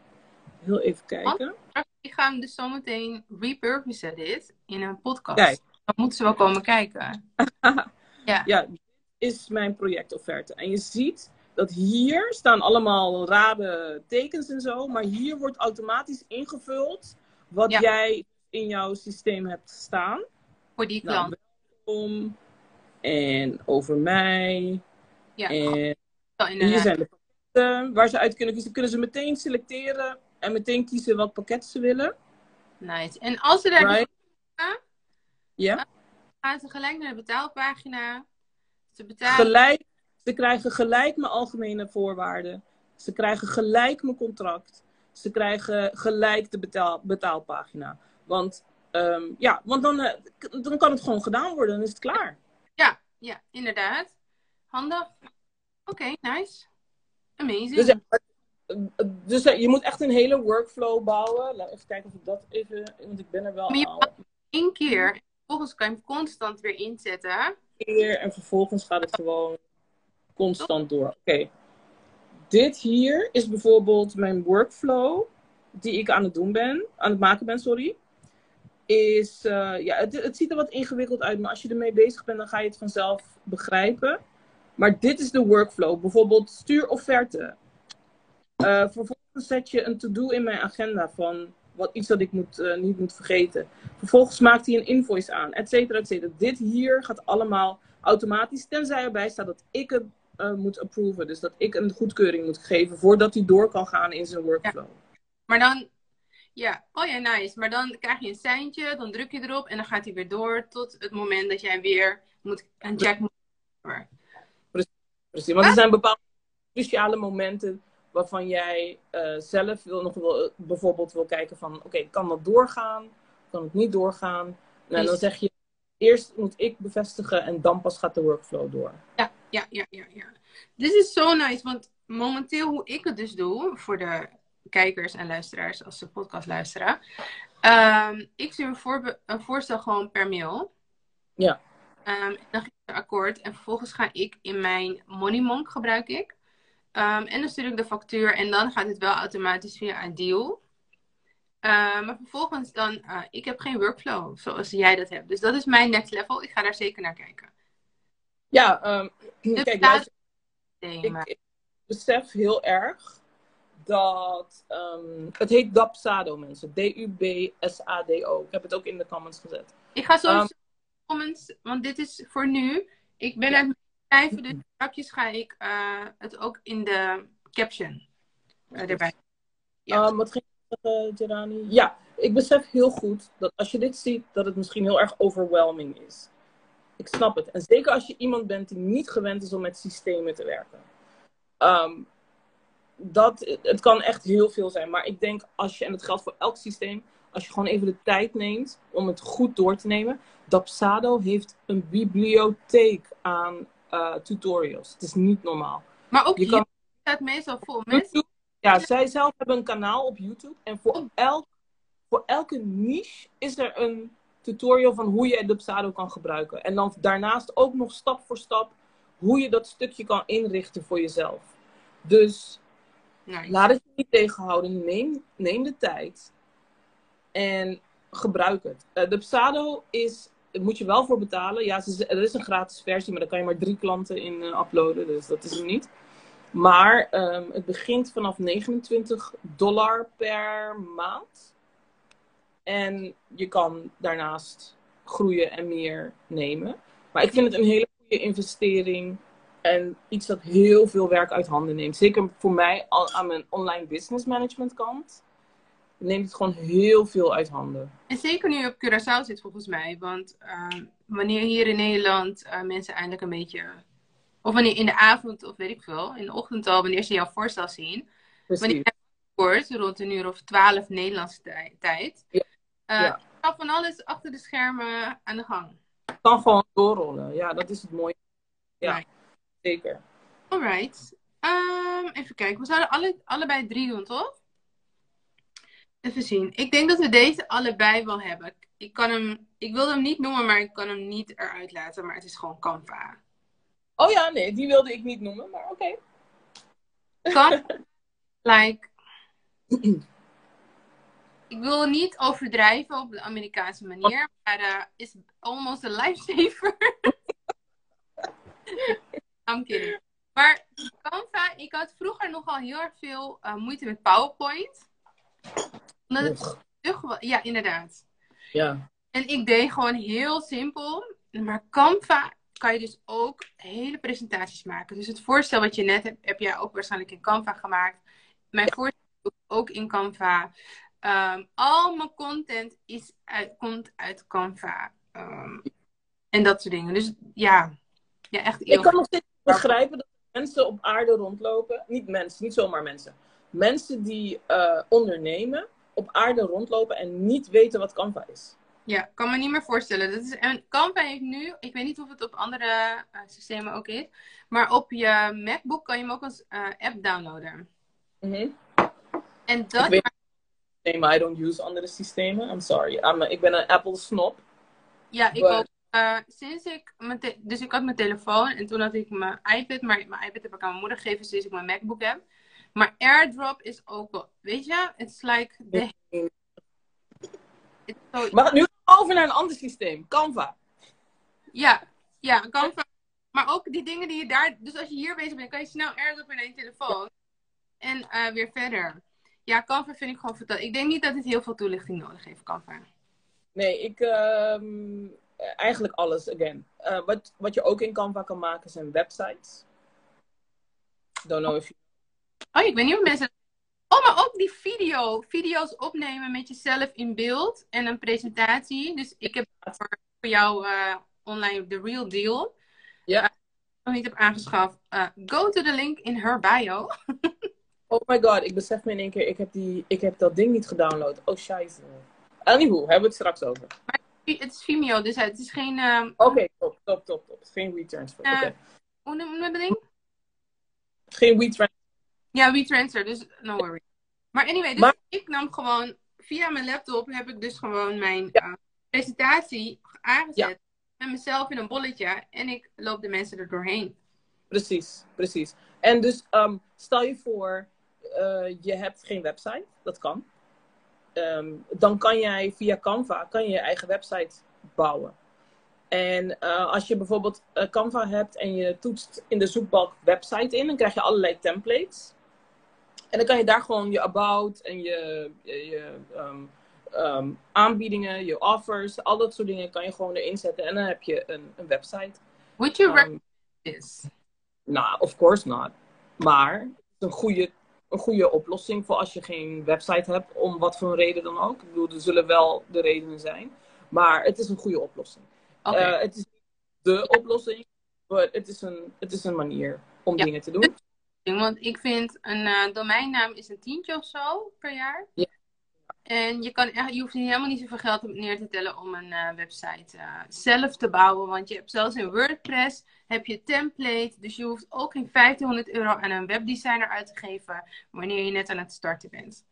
Heel even kijken. Ik ga hem dus zometeen repurposen dit in een podcast. Kijk. Dan moeten ze wel komen kijken. Ja. Ja, dit is mijn projectofferte. En je ziet dat hier staan allemaal rare tekens en zo. Maar hier wordt automatisch ingevuld wat Ja. jij in jouw systeem hebt staan. Voor die Nou, klant. welkom. En over mij. ja, En hier zijn de pakketten waar ze uit kunnen kiezen. Kunnen ze meteen selecteren en meteen kiezen welk pakket ze willen. Nice. En als ze daar Right? Ja. gaan ze gelijk naar de betaalpagina. Ze betalen. Gelijk, ze krijgen gelijk mijn algemene voorwaarden. Ze krijgen gelijk mijn contract. Ze krijgen gelijk de betaal, betaalpagina. Want, ehm, ja, want dan, eh, dan kan het gewoon gedaan worden. Dan is het klaar. Ja, ja, inderdaad. Handig. Oké, nice. Amazing. Dus, eh, dus eh, je moet echt een hele workflow bouwen. Laat even kijken of ik dat even... Want ik ben er wel Maar je- Eén keer. Vervolgens kan je hem constant weer inzetten. keer. En vervolgens gaat het gewoon constant door. Oké. Dit hier is bijvoorbeeld mijn workflow. Die ik aan het doen ben. Aan het maken ben, sorry. Is, eh, ja, het, het ziet er wat ingewikkeld uit. Maar als je ermee bezig bent, dan ga je het vanzelf begrijpen. Maar dit is de workflow. Bijvoorbeeld stuur offerte. Eh, vervolgens zet je een to-do in mijn agenda van wat, iets dat ik moet, eh, niet moet vergeten. Vervolgens maakt hij een invoice aan, et cetera, et cetera. Dit hier gaat allemaal automatisch, tenzij erbij staat dat ik het moet approven. Dus dat ik een goedkeuring moet geven voordat hij door kan gaan in zijn workflow. Maar dan, ja, oh ja, nice. Maar dan krijg je een seintje, dan druk je erop en dan gaat hij weer door tot het moment dat jij weer moet, een check moet doen. Precies, want er zijn bepaalde cruciale momenten waarvan jij eh, zelf wil nog wel, bijvoorbeeld wil kijken van, oké, kan dat doorgaan? Kan het niet doorgaan? Nou, dan Precies. zeg je, eerst moet ik bevestigen en dan pas gaat de workflow door. Ja, ja, ja, ja, ja. Dit is zo nice, want momenteel hoe ik het dus doe, voor de kijkers en luisteraars als ze podcast luisteren. ehm, ik stuur een, voorstel gewoon per mail. Ja. Ehm, dan geef ik akkoord en vervolgens ga ik in mijn Money Monk gebruik ik. Ehm, en dan stuur ik de factuur en dan gaat het wel automatisch via Ideal. Ehm, maar vervolgens dan, eh, ik heb geen workflow zoals jij dat hebt. Dus dat is mijn next level. Ik ga daar zeker naar kijken. Ja, Dus kijk, luister, ik, ik besef heel erg dat ehm, het heet Dapsado mensen. D-U-B-S-A-D-O. Ik heb het ook in de comments gezet. Ik ga zo Um, comments, want dit is voor nu. Ik ben Ja. aan het schrijven, dus straks ga ik eh, het ook in de caption eh, erbij. Ja. Ehm, wat ging zeggen, Gerani? Ja, ik besef heel goed dat als je dit ziet, dat het misschien heel erg overwhelming is. Ik snap het. En zeker als je iemand bent die niet gewend is om met systemen te werken. Ehm, dat, het kan echt heel veel zijn. Maar ik denk als je, en het geldt voor elk systeem, als je gewoon even de tijd neemt om het goed door te nemen. Dapsado heeft een bibliotheek aan eh, tutorials. Het is niet normaal. maar ook je kan- staat meestal vol. Mensen, ja, zij zelf hebben een kanaal op YouTube. En voor, elk, voor elke niche is er een tutorial van hoe je Dubsado kan gebruiken. En dan daarnaast ook nog stap voor stap hoe je dat stukje kan inrichten voor jezelf. Dus laat het je niet tegenhouden. Neem, neem de tijd. En gebruik het. Uh, Dubsado is, daar moet je wel voor betalen. Ja, is- er is een gratis versie, maar daar kan je maar drie klanten in eh, uploaden. Dus dat is hem niet. Maar ehm, het begint vanaf 29 dollar per maand. En je kan daarnaast groeien en meer nemen. Maar ik vind het een hele goede investering. En iets dat heel veel werk uit handen neemt. Zeker voor mij al aan mijn online business management kant. Neemt het gewoon heel veel uit handen. En zeker nu je op Curaçao zit volgens mij. Want ehm, wanneer hier in Nederland eh, mensen eindelijk een beetje... Of wanneer in de avond, of weet ik veel, in de ochtend al, wanneer ze jouw voorstel zien. wanneer precies. jij wordt, rond een uur of twaalf Nederlandse tij- tijd, Ja. Ja. gaat van alles achter de schermen aan de gang. kan gewoon doorrollen. Ja, dat is het mooie. Ja. Zeker. Alright. Ehm, even kijken. We zouden alle, allebei drie doen, toch? Even zien. Ik denk dat we deze allebei wel hebben. Ik, kan hem, ik wilde hem niet noemen, maar ik kan hem niet eruit laten. Maar het is gewoon Canva. Oh ja, nee, die wilde ik niet noemen, maar oké. Canva, like... Ik wil niet overdrijven op de Amerikaanse manier, maar eh is almost een lifesaver. I'm kidding. Maar Canva, ik had vroeger nogal heel erg veel eh, moeite met PowerPoint. Omdat het Ja, inderdaad. Ja. En ik deed gewoon heel simpel. Maar Canva kan je dus ook hele presentaties maken. Dus het voorstel wat je net hebt, heb jij ook waarschijnlijk in Canva gemaakt. Mijn voorstel ook in Canva. Ehm, al mijn content is uit, komt uit Canva. Ehm, en dat soort dingen. Dus ja, ja echt Ik heel kan nog steeds begrijpen dat mensen op aarde rondlopen. Niet mensen, niet zomaar mensen. Mensen die eh, ondernemen, op aarde rondlopen en niet weten wat Canva is. Ja, kan me niet meer voorstellen. Dat is, en Canva heeft nu, ik weet niet of het op andere eh, systemen ook is, maar op je MacBook kan je hem ook als eh, app downloaden. Mhm. En dat Ik weet Nee, maar I don't use andere systemen. I'm sorry. I'm a- ik ben een Apple snop. Ja, ik But- ook. Eh, sinds ik mijn te- dus ik had mijn telefoon en toen had ik mijn iPad, maar mijn iPad heb ik aan mijn moeder gegeven sinds ik mijn MacBook heb. Maar AirDrop is ook wel, weet je, it's like the, it's so, Maar nu over naar een ander systeem. Canva. ja, ja, Canva. Maar ook die dingen die je daar, dus als je hier bezig bent, kan je snel AirDrop naar je telefoon en eh, weer verder. Ja, Canva vind ik gewoon fantastisch. Ik denk niet dat dit heel veel toelichting nodig heeft, Canva. Nee, ik... ehm, eigenlijk alles, again. Eh, wat, wat je ook in Canva kan maken zijn websites. Don't know if you... Oh, ik niet of mensen. Oh, maar ook die video. Video's opnemen met jezelf in beeld en een presentatie. Dus ik heb voor, voor jou eh, online The Real Deal. Ja. Eh, nog niet heb aangeschaft. Eh, go to the link in her bio. Oh my god, ik besef me in één keer, ik heb, die, ik heb dat ding niet gedownload. Oh, scheisse. Anywho, hebben we het straks over. Het is Vimeo, dus het is geen. ehm, Oké, top, top, top, top. Geen returns. voor. Eh, Oké. hoe noem je dat ding? Geen returns. Ja, WeTransfer, dus no worry. Maar anyway, dus Maar- ik nam gewoon via mijn laptop heb ik dus gewoon mijn Ja. eh, presentatie aangezet. Ja. Met mezelf in een bolletje en ik loop de mensen er doorheen. Precies, precies. En dus ehm, stel je voor, eh, je hebt geen website, dat kan. Ehm, dan kan jij via Canva kan je, je eigen website bouwen. En eh, als je bijvoorbeeld eh, Canva hebt en je toetst in de zoekbalk website in, dan krijg je allerlei templates. En dan kan je daar gewoon je about en je, je, je, ehm, ehm, aanbiedingen, je offers, al dat soort dingen kan je gewoon erin zetten. En dan heb je een, een website. Would you recommend this? nou, of course not. Maar het is een goede, een goede oplossing voor als je geen website hebt, om wat voor een reden dan ook. Ik bedoel, er zullen wel de redenen zijn. Maar het is een goede oplossing. Eh, het is niet de oplossing, maar het is een, het is een manier om Ja. dingen te doen. Want ik vind een eh, domeinnaam is een tientje of zo per jaar. Ja. En je, kan echt, je hoeft helemaal niet zoveel geld neer te tellen om een eh, website eh, zelf te bouwen. Want je hebt zelfs in WordPress heb je template. Dus je hoeft ook geen 1500 euro aan een webdesigner uit te geven wanneer je net aan het starten bent.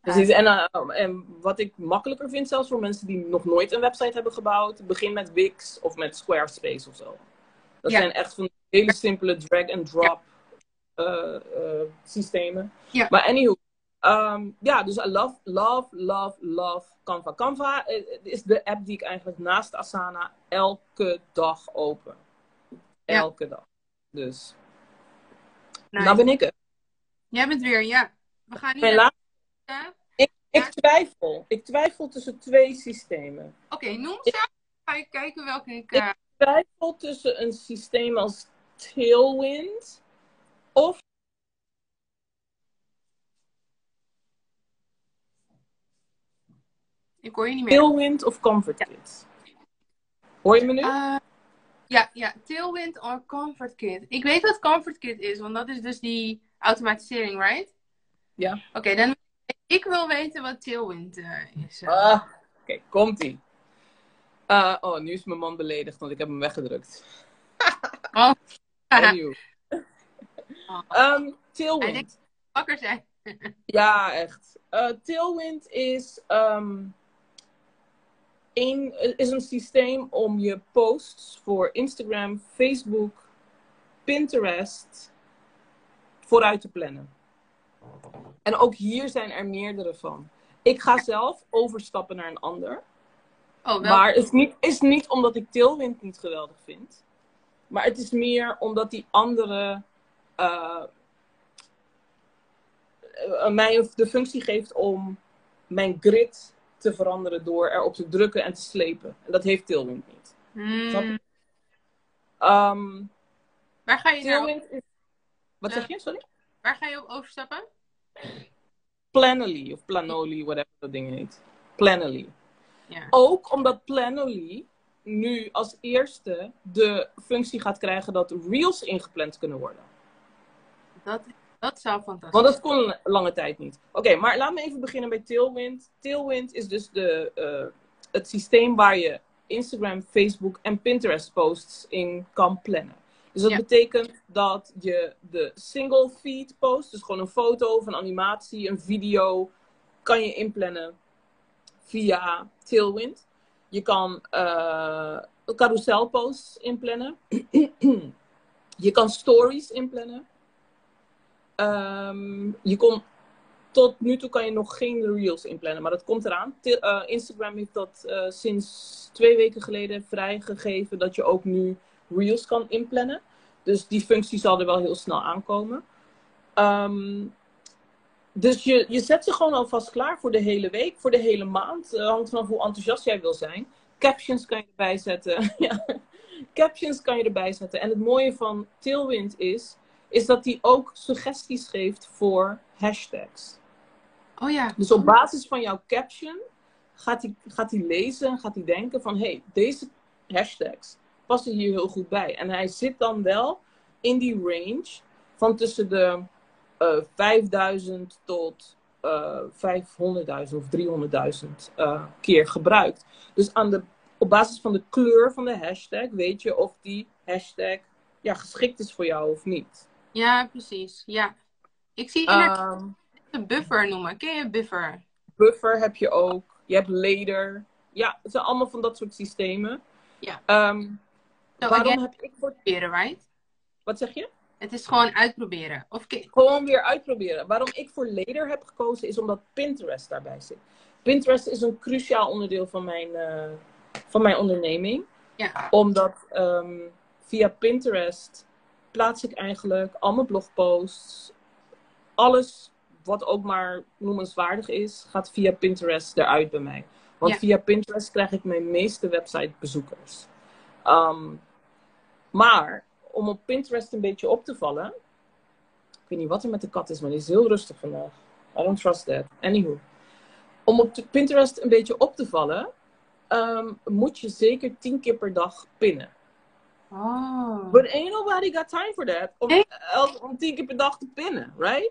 Precies. En, eh, en wat ik makkelijker vind, zelfs voor mensen die nog nooit een website hebben gebouwd, begin met Wix of met Squarespace of zo. Dat Ja. zijn echt van hele simpele drag-and-drop systemen. Ja. Maar anywho, ehm, ja, dus I love, love, love, love Canva. Canva eh, is de app die ik eigenlijk naast Asana elke dag open. Ja. Elke dag. Dus, Nice. nou ben ik het. Jij bent weer, ja. We gaan niet ik, ik twijfel. Ik twijfel tussen twee systemen. Oké, noem ze. Ga ik kijken welke ik... eh, twijfel tussen een systeem als Tailwind of ik hoor je niet meer. Tailwind of ComfortKit. Hoor je me nu? Eh, ja, ja, Tailwind or ComfortKit. Ik weet wat ComfortKit is, want dat is dus die automatisering, right? Ja. Oké, dan ik wil weten wat Tailwind eh, is. eh. Ah, Oké, komt-ie. Eh, oh, nu is mijn man beledigd, want ik heb hem weggedrukt. Oh. Oh. Ehm, Tailwind. Wakker zijn. Ja, echt. Eh, Tailwind is, ehm, een, is een systeem om je posts voor Instagram, Facebook, Pinterest vooruit te plannen. En ook hier zijn er meerdere van. Ik ga zelf overstappen naar een ander. Oh, wel. Maar het is niet, is niet omdat ik Tailwind niet geweldig vind. Maar het is meer omdat die andere eh, eh, mij de functie geeft om mijn grid te veranderen door erop te drukken en te slepen. En dat heeft Tailwind niet. Hmm, Snap je? Ehm, waar, ga je nou, Tailwind is... Wat zeg je? Sorry? waar ga je op overstappen? Planoly of Planoly, whatever dat ding heet. Planoly. Ja. Ook omdat Planoly nu als eerste de functie gaat krijgen dat reels ingepland kunnen worden. Dat, dat zou fantastisch Want dat kon lange tijd niet. Oké, maar laten we even beginnen bij Tailwind. Tailwind is dus de, eh, het systeem waar je Instagram, Facebook en Pinterest posts in kan plannen. Dus dat Ja. betekent dat je de single feed post, dus gewoon een foto of een animatie, een video, kan je inplannen via Tailwind. Je kan eh carousel posts inplannen. je kan stories inplannen. Ehm, je kon, tot nu toe kan je nog geen reels inplannen, maar dat komt eraan. Eh, Instagram heeft dat eh, sinds twee weken geleden vrijgegeven dat je ook nu reels kan inplannen. Dus die functie zal er wel heel snel aankomen. Ehm, dus je, je zet ze gewoon alvast klaar voor de hele week, voor de hele maand. Eh, hangt vanaf hoe enthousiast jij wil zijn. Captions kan je erbij zetten. ja. Captions kan je erbij zetten. En het mooie van Tailwind is, is dat die ook suggesties geeft voor hashtags. Oh ja. Dus op basis van jouw caption gaat hij gaat hij lezen en gaat hij denken van... hé, hey, deze hashtags passen hier heel goed bij. En hij zit dan wel in die range van tussen de eh 5000 tot eh 500.000 of 300.000 eh, keer gebruikt. Dus aan de, op basis van de kleur van de hashtag weet je of die hashtag ja, geschikt is voor jou of niet. Ja, precies. Ja. Ik zie inderdaad Ehm, een buffer noemen. Ken je buffer? Buffer heb je ook. Je hebt Later. Ja, het zijn allemaal van dat soort systemen. Ja. Ehm, waarom again, heb ik voor... uitproberen, right? Wat zeg je? Het is gewoon uitproberen. Of Gewoon weer uitproberen. Waarom ik voor Later heb gekozen is omdat Pinterest daarbij zit. Pinterest is een cruciaal onderdeel van mijn, eh, van mijn onderneming. Ja. Omdat ehm, via Pinterest plaats ik eigenlijk al mijn blogposts. Alles wat ook maar noemenswaardig is, gaat via Pinterest eruit bij mij. Want Ja. via Pinterest krijg ik mijn meeste websitebezoekers. Ehm, maar om op Pinterest een beetje op te vallen. Ik weet niet wat er met de kat is, maar die is heel rustig vandaag. I don't trust that. Anywho. Om op Pinterest een beetje op te vallen, ehm, moet je zeker tien keer per dag pinnen. Oh. But ain't nobody got time for that. Om, elk- om tien keer per dag te pinnen, right?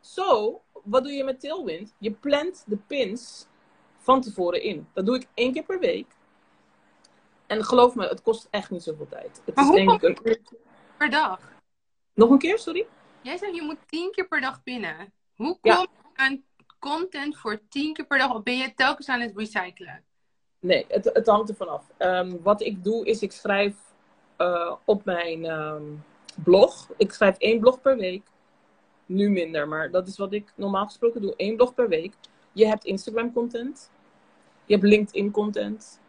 So, wat doe je met Tailwind? Je plant de pins van tevoren in. Dat doe ik één keer per week. En geloof me, het kost echt niet zoveel tijd. Het Maar is denk ik een. Per dag. Nog een keer, sorry? Jij zegt je moet tien keer per dag pinnen. Hoe kom je aan content voor tien keer per dag? Of ben je telkens aan het recyclen? Nee, het, het hangt er vanaf. Ehm, wat ik doe is, ik schrijf eh, op mijn ehm, blog. Ik schrijf één blog per week. Nu minder, maar dat is wat ik normaal gesproken doe. Eén blog per week. Je hebt Instagram content. Je hebt LinkedIn content.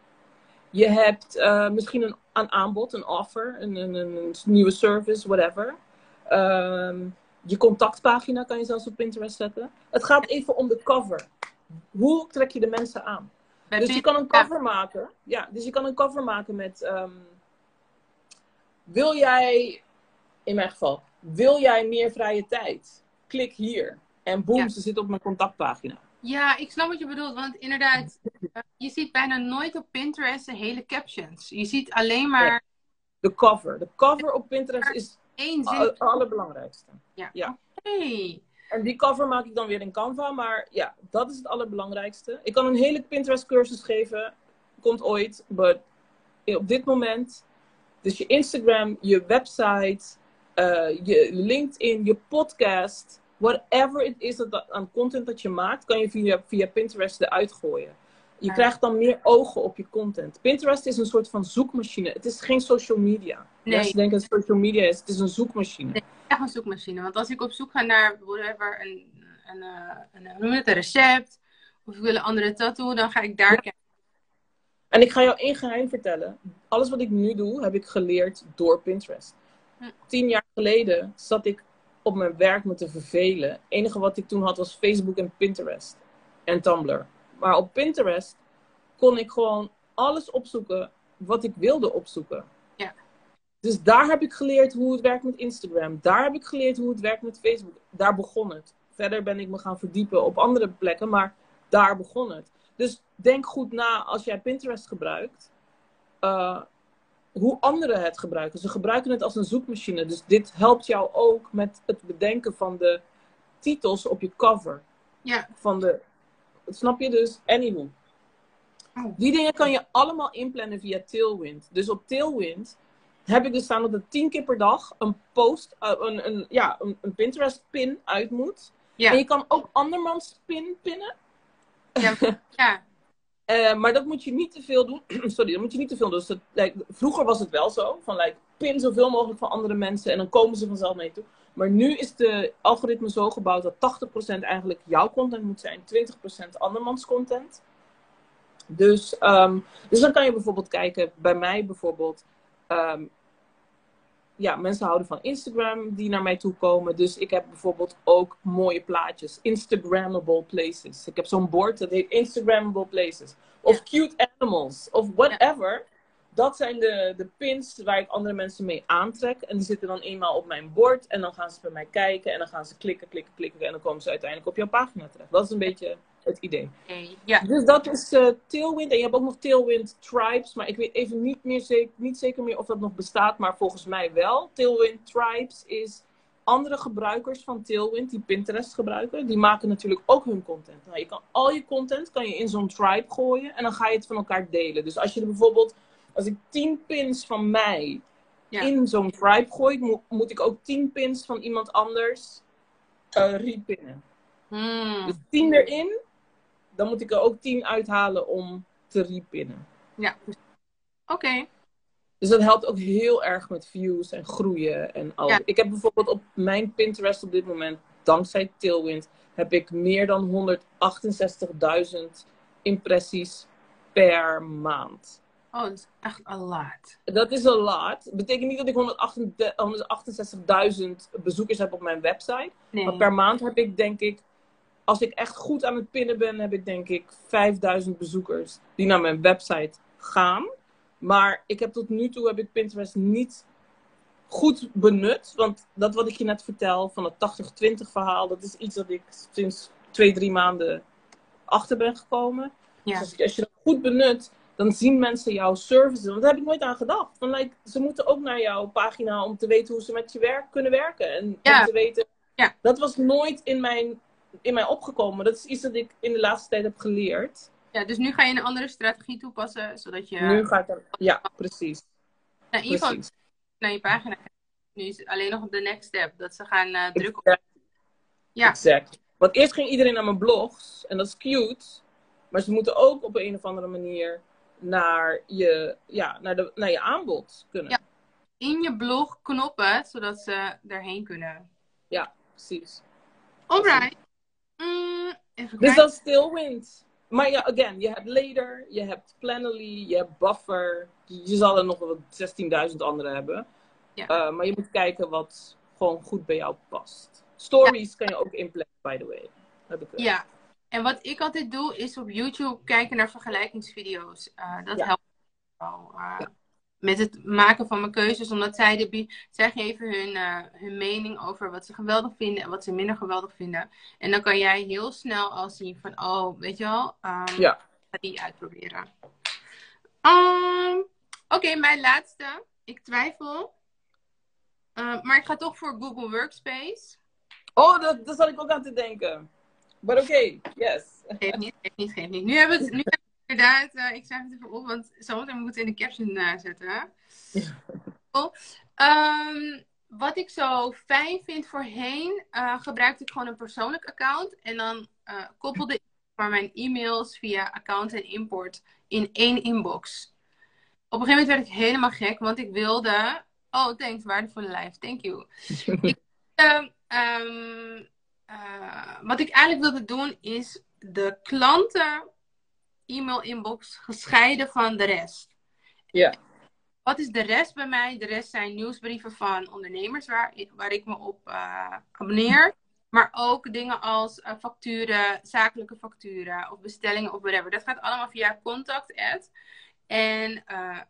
Je hebt eh, misschien een, een aanbod, een offer, een, een, een, nieuwe service, whatever. Ehm, je contactpagina kan je zelfs op Pinterest zetten. Het gaat even om de cover. Hoe trek je de mensen aan? Dus je kan een cover maken. Ja, dus je kan een cover maken met. ehm, wil jij, in mijn geval, wil jij meer vrije tijd? Klik hier. En boem, Ja. ze zit op mijn contactpagina. Ja, ik snap wat je bedoelt. Want inderdaad, eh, je ziet bijna nooit op Pinterest de hele captions. Je ziet alleen maar De cover. De cover op Pinterest is het allerbelangrijkste. Hey. En die cover maak ik dan weer in Canva. Maar ja, dat is het allerbelangrijkste. Ik kan een hele Pinterest cursus geven. Komt ooit. Maar op dit moment. Dus je Instagram, je website, eh, je LinkedIn, je podcast. Whatever it is dat, aan content dat je maakt, kan je via, via Pinterest eruit gooien. Je Ja. krijgt dan meer ogen op je content. Pinterest is een soort van zoekmachine. Het is geen social media. Nee. Mensen denken dat het social media is. Het is een zoekmachine. Nee. Echt een zoekmachine. Want als ik op zoek ga naar whatever, een, een, eh, een, je een recept, of ik wil een andere tattoo, dan ga ik daar kijken. En ik ga jou één geheim vertellen. Alles wat ik nu doe, heb ik geleerd door Pinterest. Hm. Tien jaar geleden zat ik op mijn werk me te vervelen. Het enige wat ik toen had was Facebook en Pinterest. En Tumblr. Maar op Pinterest kon ik gewoon alles opzoeken wat ik wilde opzoeken. Ja. Dus daar heb ik geleerd hoe het werkt met Instagram. Daar heb ik geleerd hoe het werkt met Facebook. Daar begon het. Verder ben ik me gaan verdiepen op andere plekken, maar daar begon het. Dus denk goed na als jij Pinterest gebruikt, eh, hoe anderen het gebruiken. Ze gebruiken het als een zoekmachine. Dus dit helpt jou ook met het bedenken van de titels op je cover. Ja. Van de, snap je dus? Anywho. Oh. Die dingen kan je allemaal inplannen via Tailwind. Dus op Tailwind heb ik dus staan dat er tien keer per dag een post, eh, een, een, ja, een, een Pinterest pin uit moet. Ja. En je kan ook andermans pin pinnen. Ja. ja. Eh, maar dat moet je niet te veel doen. Sorry, dat moet je niet te veel doen. Dus vroeger was het wel zo. Van like, pin zoveel mogelijk van andere mensen en dan komen ze vanzelf mee toe. Maar nu is de algoritme zo gebouwd dat 80% eigenlijk jouw content moet zijn, 20% andermans content. Dus, ehm, dus dan kan je bijvoorbeeld kijken, bij mij bijvoorbeeld, ehm, ja, mensen houden van Instagram die naar mij toe komen. Dus ik heb bijvoorbeeld ook mooie plaatjes. Instagrammable places. Ik heb zo'n bord dat heet Instagrammable places. Of cute animals. Of whatever. Dat zijn de, de pins waar ik andere mensen mee aantrek. En die zitten dan eenmaal op mijn bord. En dan gaan ze bij mij kijken. En dan gaan ze klikken, klikken, klikken. En dan komen ze uiteindelijk op jouw pagina terecht. Dat is een beetje het idee. Ja. Dus dat is eh, Tailwind. En je hebt ook nog Tailwind Tribes. Maar ik weet even niet, meer zeker, niet zeker meer of dat nog bestaat. Maar volgens mij wel. Tailwind Tribes is andere gebruikers van Tailwind die Pinterest gebruiken. Die maken natuurlijk ook hun content. Nou, je kan al je content kan je in zo'n tribe gooien. En dan ga je het van elkaar delen. Dus als je er bijvoorbeeld... Als ik 10 pins van mij Ja. in zo'n tribe gooi... mo- moet ik ook 10 pins van iemand anders eh repinnen. Hmm. Dus 10 erin, dan moet ik er ook 10 uithalen om te repinnen. Ja. Oké. Dus dat helpt ook heel erg met views en groeien en alles. Ja. Ik heb bijvoorbeeld op mijn Pinterest op dit moment, dankzij Tailwind, heb ik meer dan 168.000 impressies per maand. Oh, dat is echt a lot. Dat is een lot. Betekent niet dat ik 168 168.000 bezoekers heb op mijn website. Nee. Maar per maand heb ik denk ik, als ik echt goed aan het pinnen ben, heb ik denk ik 5000 bezoekers die naar mijn website gaan. Maar ik heb tot nu toe heb ik Pinterest niet goed benut. Want dat wat ik je net vertel van het 80-20 verhaal, dat is iets dat ik sinds twee, drie maanden achter ben gekomen. Ja. Dus als, je- dat goed benut, dan zien mensen jouw services. Want daar heb ik nooit aan gedacht. Van, like, ze moeten ook naar jouw pagina om te weten hoe ze met je werk kunnen werken. En Ja. om te weten. Ja. Dat was nooit in mijn, in mij opgekomen. Dat is iets dat ik in de laatste tijd heb geleerd. ja, dus nu ga je een andere strategie toepassen, zodat je Nu ga ik er. Ja, precies. nou, in ieder geval naar je pagina gaat. Nu is het alleen nog op de next step, dat ze gaan eh, drukken. Exact. Ja. Exact. Want eerst ging iedereen naar mijn blogs. En dat is cute. Maar ze moeten ook op een of andere manier naar je, ja, naar de, naar je aanbod kunnen. Ja. In je blog knoppen, zodat ze erheen kunnen. Precies. Alright. Mm, Dus dat is Tailwind. Maar ja, again, je hebt Later, je hebt Planoly, je hebt Buffer. Je, je zal er nog wel 16.000 andere hebben. Ja. Eh, maar je moet kijken wat gewoon goed bij jou past. Stories kan je ook inplannen, by the way. Heb ik, Ja. En wat ik altijd doe, is op YouTube kijken naar vergelijkingsvideo's. Eh, dat Ja. helpt wel. eh. Met het maken van mijn keuzes, omdat zij, de, zij geven hun, eh, hun mening over wat ze geweldig vinden en wat ze minder geweldig vinden. En dan kan jij heel snel al zien van, oh, weet je wel, ehm, Ja. ga die uitproberen. Ehm, Oké, mijn laatste. Ik twijfel. Eh, maar ik ga toch voor Google Workspace. Oh, dat, dat zat ik ook aan te denken. Maar oké, yes. Geef niet, geef niet, geef niet. Nu hebben we het, nu hebben we het inderdaad, eh, ik schrijf het even op, want zometeen moet ik het in de caption eh, zetten. Cool. Ehm, wat ik zo fijn vind voorheen, eh, gebruikte ik gewoon een persoonlijk account. En dan koppelde ik maar mijn e-mails via account en import in één inbox. Op een gegeven moment werd ik helemaal gek, want ik wilde. Oh, thanks, waardevolle live. Thank you. ik, ehm, ehm, eh, wat ik eigenlijk wilde doen is de klanten e-mail inbox gescheiden van de rest. Ja. Wat is de rest bij mij? De rest zijn nieuwsbrieven van ondernemers waar, waar ik me op eh, abonneer. Maar ook dingen als eh, facturen, zakelijke facturen of bestellingen of whatever. Dat gaat allemaal via contact ad. En eh,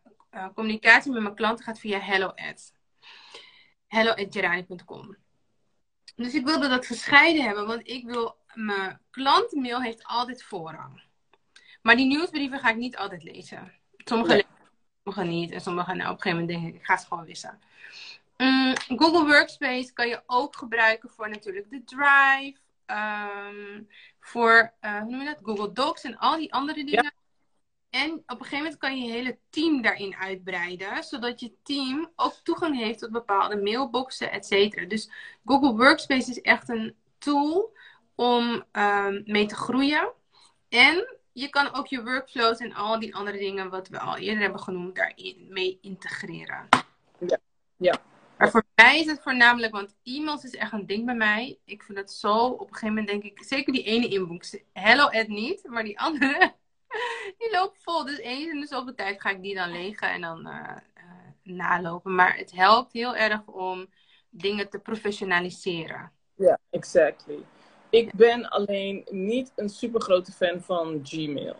communicatie met mijn klanten gaat via hello ad. hello@gerani.com. Dus ik wilde dat gescheiden hebben, want ik wil mijn klantenmail heeft altijd voorrang. Maar die nieuwsbrieven ga ik niet altijd lezen. Sommige Nee. lezen, sommige niet. En sommige, nou, op een gegeven moment denk ik, ik ga ze gewoon wissen. Mm, Google Workspace kan je ook gebruiken voor natuurlijk de Drive. ehm, voor, eh, hoe noem je dat? Google Docs en al die andere dingen. En op een gegeven moment kan je je hele team daarin uitbreiden. Zodat je team ook toegang heeft tot bepaalde mailboxen, et cetera. Dus Google Workspace is echt een tool om ehm, mee te groeien. En je kan ook je workflows en al die andere dingen wat we al eerder hebben genoemd, daarin mee integreren. Ja, ja. Maar voor mij is het voornamelijk, want e-mails is echt een ding bij mij. Ik vind het zo, op een gegeven moment denk ik, zeker die ene inbox, hello Ed niet, maar die andere, die loopt vol. Dus eens in de zoveel tijd ga ik die dan legen en dan eh, eh, nalopen. Maar het helpt heel erg om dingen te professionaliseren. Ja, exactly. Ik ben alleen niet een super grote fan van Gmail.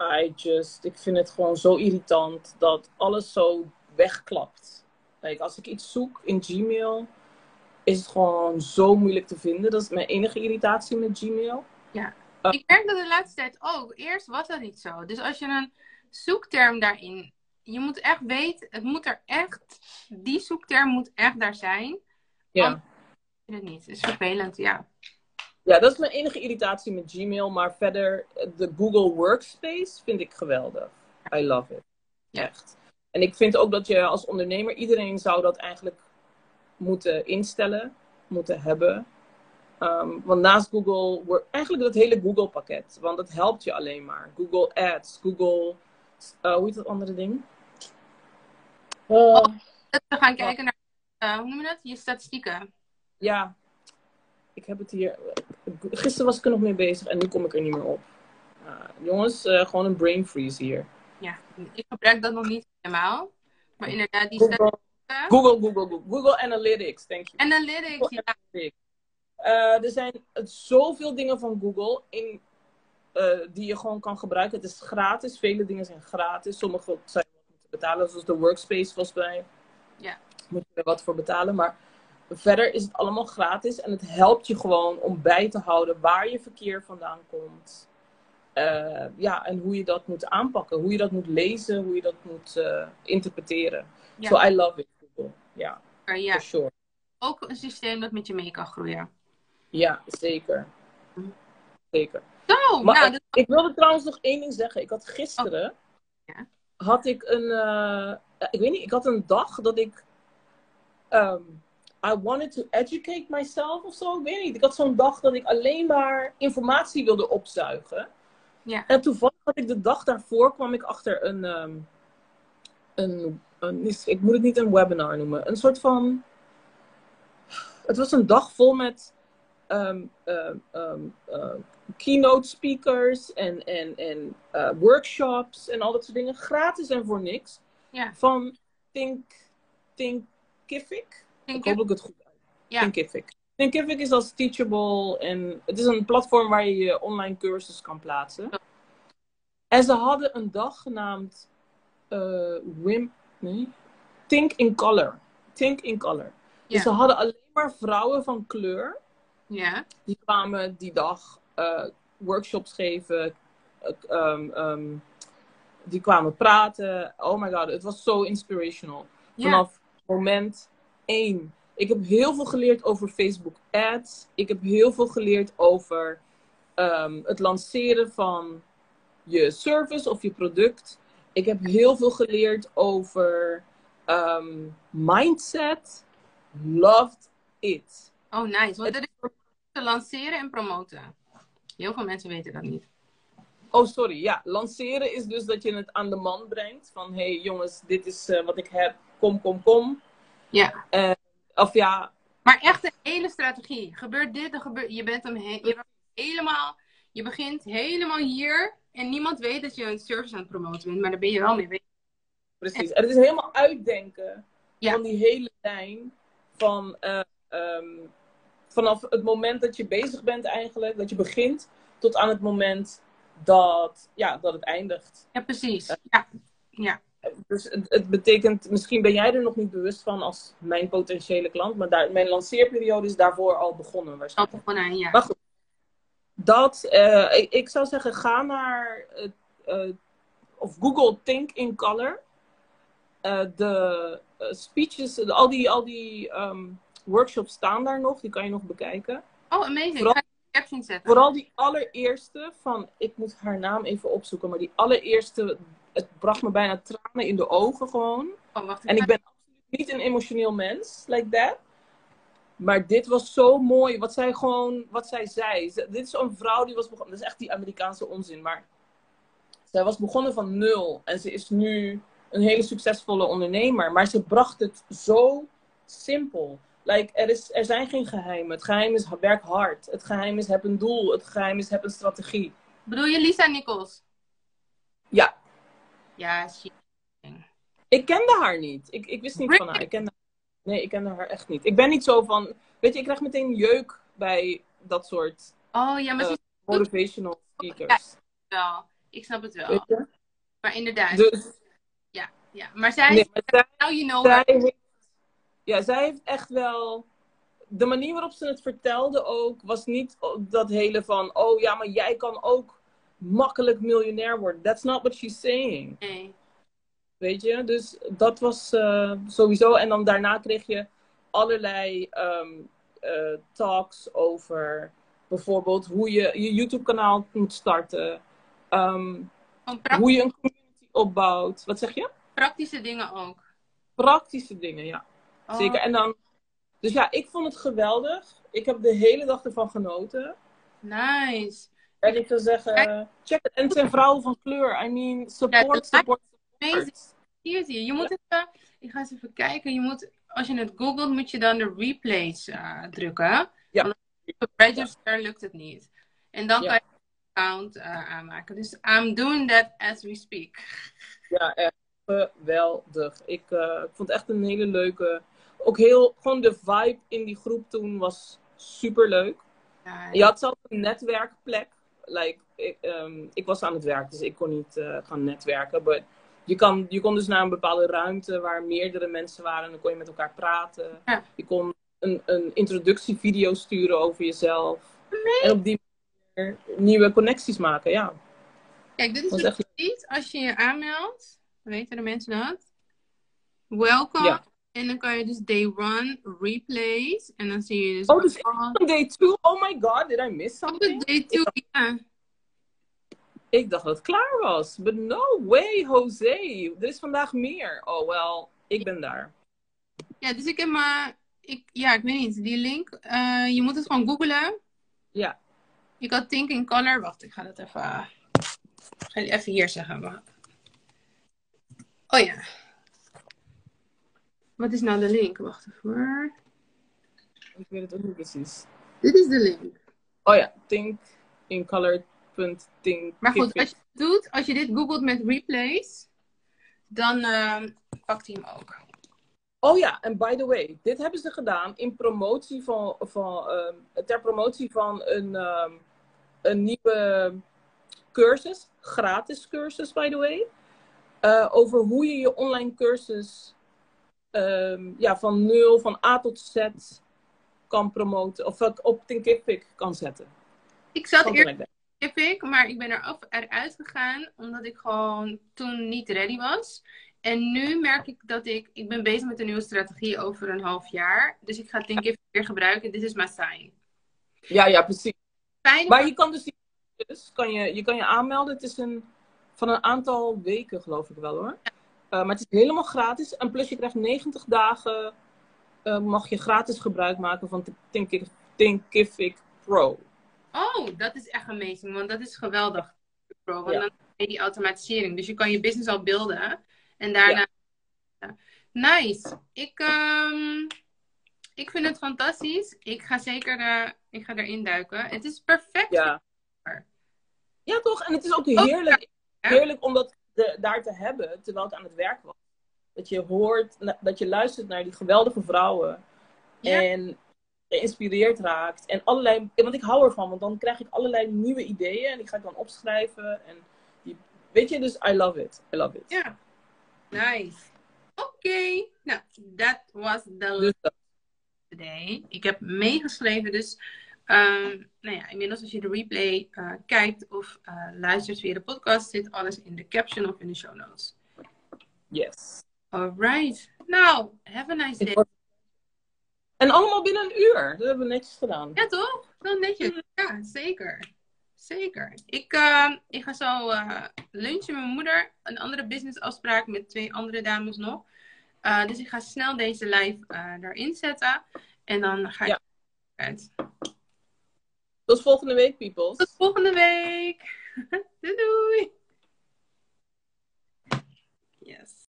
I just, ik vind het gewoon zo irritant dat alles zo wegklapt. Like, als ik iets zoek in Gmail, is het gewoon zo moeilijk te vinden. Dat is mijn enige irritatie met Gmail. Ik merk dat de laatste tijd ook. Eerst was dat niet zo. Dus als je een zoekterm daarin. Je moet echt weten, het moet er echt. Die zoekterm moet echt daar zijn. Ja. Is het niet. Het is vervelend, ja. Ja, dat is mijn enige irritatie met Gmail. Maar verder, de Google Workspace vind ik geweldig. I love it. Ja. Echt. En ik vind ook dat je als ondernemer, iedereen zou dat eigenlijk moeten instellen, moeten hebben. Ehm, want naast Google, eigenlijk dat hele Google pakket. Want dat helpt je alleen maar. Google Ads, Google, eh, hoe heet dat andere ding? Eh, We gaan kijken naar, eh, hoe noem je dat? Je statistieken. ja, ik heb het hier. Gisteren was ik er nog mee bezig en nu kom ik er niet meer op. Ah, jongens, eh, gewoon een brain freeze hier. Ja, ik gebruik dat nog niet helemaal. Maar inderdaad, die Google. Google, Google, Google, Google Analytics, thank you. Analytics, ja. Eh, er zijn zoveel dingen van Google in, eh, die je gewoon kan gebruiken. Het is gratis. Vele dingen zijn gratis. Sommige zijn wat moeten betalen, zoals de Workspace volgens mij. Ja. Moet je er wat voor betalen. Maar verder is het allemaal gratis. En het helpt je gewoon om bij te houden waar je verkeer vandaan komt. Eh, ja, en hoe je dat moet aanpakken. Hoe je dat moet lezen. Hoe je dat moet eh, interpreteren. Ja. So I love it, Google. Ja, for sure. Ook een systeem dat met je mee kan groeien. Ja, zeker. Zeker. Zo, Maar nou, dat Ik wilde trouwens nog één ding zeggen. Ik had gisteren. Oh. Ja. Had ik een. eh, ik weet niet, ik had een dag dat ik. ehm, I wanted to educate myself of zo. Ik weet niet. Ik had zo'n dag dat ik alleen maar informatie wilde opzuigen. Ja. En toevallig had ik de dag daarvoor kwam ik achter een. ehm, een, een ik moet het niet een webinar noemen. Een soort van. Het was een dag vol met. ehm, ehm, ehm, eh, keynote speakers en, en, en eh, workshops en al dat soort dingen. Gratis en voor niks. Ja. Van Think, Thinkific. Ik hoop dat ik het goed uit. Ja. Thinkific. Thinkific is als Teachable en het is een platform waar je je online cursus kan plaatsen. En ze hadden een dag genaamd eh, Wim, nee? Think in Color. Think in Color. Dus ze hadden alleen maar vrouwen van kleur Ja, die kwamen die dag eh, workshops geven. eh, ehm, ehm, die kwamen praten. Oh my god, het was zo inspirational. Vanaf moment één Ik heb heel veel geleerd over Facebook ads. Ik heb heel veel geleerd over ehm, het lanceren van je service of je product. Ik heb heel veel geleerd over ehm, mindset. Loved it. Oh, nice. Want dat is te lanceren en promoten. Heel veel mensen weten dat niet. Oh, sorry. Ja, lanceren is dus dat je het aan de man brengt. Van, hé hey, jongens, dit is eh, wat ik heb. Kom, kom, kom. Ja. Uh, of ja... Maar echt een hele strategie. Gebeurt dit, dan gebeurt... Je bent hem he je bent helemaal... Je begint helemaal hier. En niemand weet dat je een service aan het promoten bent. Maar daar ben je wel mee bezig. Precies. En het is helemaal uitdenken ja. van die hele lijn. Van... Uh, um, vanaf het moment dat je bezig bent eigenlijk. Dat je begint. Tot aan het moment dat, ja, dat het eindigt. Ja, precies. Ja. ja. Dus het, het, betekent, misschien ben jij er nog niet bewust van als mijn potentiële klant, maar daar, mijn lanceerperiode is daarvoor al begonnen waarschijnlijk. Al begonnen, ja. Maar goed, dat, uh, ik, ik, zou zeggen, ga naar, uh, of Google Think in Color. De speeches, de, al die, al die um, workshops staan daar nog, die kan je nog bekijken. Oh, amazing. Vooral, caption zetten. Vooral die allereerste van, ik moet haar naam even opzoeken, maar die allereerste, het bracht me bijna tranen in de ogen gewoon. Oh, wacht, en ik ben absoluut niet een emotioneel mens, like that. Maar dit was zo mooi, wat zij gewoon, wat zij zei. Dit is een vrouw die was begonnen, dat is echt die Amerikaanse onzin, maar zij was begonnen van nul en ze is nu een hele succesvolle ondernemer. Maar ze bracht het zo simpel. Like, er, is, er zijn geen geheimen. Het geheim is werk hard. Het geheim is heb een doel. Het geheim is heb een strategie. Bedoel je Lisa Nichols? Ja. Ja. Ik kende haar niet. Ik, ik wist niet really? van haar. Ik kende, nee, ik kende haar echt niet. Ik ben niet zo van... Weet je, ik krijg meteen jeuk bij dat soort oh, ja, maar uh, motivational speakers. Ja. Ik snap het wel. Maar inderdaad. Dus, ja, ja. Maar zij... nee, maar zij, now you know zij heeft, ja, zij heeft echt wel... De manier waarop ze het vertelde ook, was niet dat hele van... Oh ja, maar jij kan ook makkelijk miljonair worden. That's not what she's saying. Nee. Weet je? Dus dat was uh, sowieso. En dan daarna kreeg je allerlei um, uh, talks over bijvoorbeeld hoe je je YouTube-kanaal moet starten. Um, hoe je een community opbouwt. Wat zeg je? Praktische dingen ook. Praktische dingen, ja. Oh. Zeker. En dan, dus ja, ik vond het geweldig. Ik heb de hele dag ervan genoten. Nice. En ik zou zeggen, check het. En het zijn vrouwen van kleur. I mean, support, support, support. Hier zie je. Je moet even, ik ga eens even kijken. Je moet, als je het googelt, moet je dan de replays uh, drukken. Ja. Want op register lukt het niet. En dan Ja. kan je een account uh, aanmaken. Dus I'm doing that as we speak. Ja, echt geweldig. Ik, uh, ik vond echt een hele leuke. Ook heel, gewoon de vibe in die groep toen was super leuk. Ja, Je had zelf een netwerkplek. Like, ik, um, ik was aan het werk, dus ik kon niet uh, gaan netwerken. Maar je, kan, je kon dus naar een bepaalde ruimte waar meerdere mensen waren en dan kon je met elkaar praten. Ja. Je kon een, een introductievideo sturen over jezelf. Nee. En op die manier nieuwe connecties maken, ja. Kijk, dit is dus echt- niet als je je aanmeldt. Weten de mensen dat? Welkom. Ja. En dan kan je dus day one replays. En dan zie je dus... Oh, dus Day 2, oh my god, did I miss oh, something? day two, ja. Ik dacht dat het klaar was. But no way, Jose. Er is vandaag meer. Oh, wel, ik ben daar. Ja, dus ik heb maar... Ik, ja, ik weet niet. Die link. eh, je moet het gewoon googlen. Ja. Je kan Think in Color. Wacht, ik ga dat even... ik ga die even hier zeggen. Oh ja. Wat is nou de link? Wacht even hoor. Ik weet het ook niet precies. Dit is de link. Oh ja, thinkincolor.think. Maar goed, als je het doet, als je dit googelt met replays, dan ehm, pakt hij hem ook. Oh ja, en by the way, dit hebben ze gedaan in promotie van, van ehm, ter promotie van een, ehm, een nieuwe cursus, gratis cursus by the way, eh, over hoe je je online cursus ehm, ja, van nul, van A tot Z kan promoten, of op Thinkific kan zetten. Ik zat eerst. Epic, maar ik ben er af, eruit gegaan omdat ik gewoon toen niet ready was. En nu merk ik dat ik, ik ben bezig met een nieuwe strategie over een half jaar. Dus ik ga even weer gebruiken. Dit is mijn sign. Ja, ja, precies. Fijn. Maar je kan dus, dus kan je, je kan je aanmelden. Het is een, van een aantal weken, geloof ik wel hoor. Eh, maar het is helemaal gratis. En plus je krijgt 90 dagen, eh, mag je gratis gebruik maken van Thinkific, Pro. Oh, dat is echt amazing. Want dat is geweldig. Bro. Want Ja. dan heb je die automatisering. Dus je kan je business al beelden. En daarna... Nice. Ik, ehm, ik vind het fantastisch. Ik ga zeker eh, ik ga erin duiken. Het is perfect. Ja. Ja, toch? En het is ook heerlijk, heerlijk om dat de- daar te hebben terwijl ik aan het werk was. Dat je hoort, dat je luistert naar die geweldige vrouwen. Ja. En geïnspireerd raakt. En allerlei, want ik hou ervan, want dan krijg ik allerlei nieuwe ideeën. En die ga ik dan opschrijven. En die, weet je, dus I love it. I love it. Ja. Nice. Oké. Nou, that was the Dus dat- today. Ik heb meegeschreven, dus ehm, nou ja, inmiddels als je de replay eh, kijkt of eh, luistert via de podcast, zit alles in de caption of in de show notes. yes. Alright. Nou, have a nice day. En allemaal binnen een uur. Dat hebben we netjes gedaan. Ja, toch? Wel netjes. Ja, zeker. Zeker. Ik, ehm, ik ga zo eh, lunchen met mijn moeder. Een andere businessafspraak met twee andere dames nog. Dus ik ga snel deze live erin zetten. En dan ga ik Ja. uit. Tot volgende week, people. Tot volgende week. doei doei. Yes.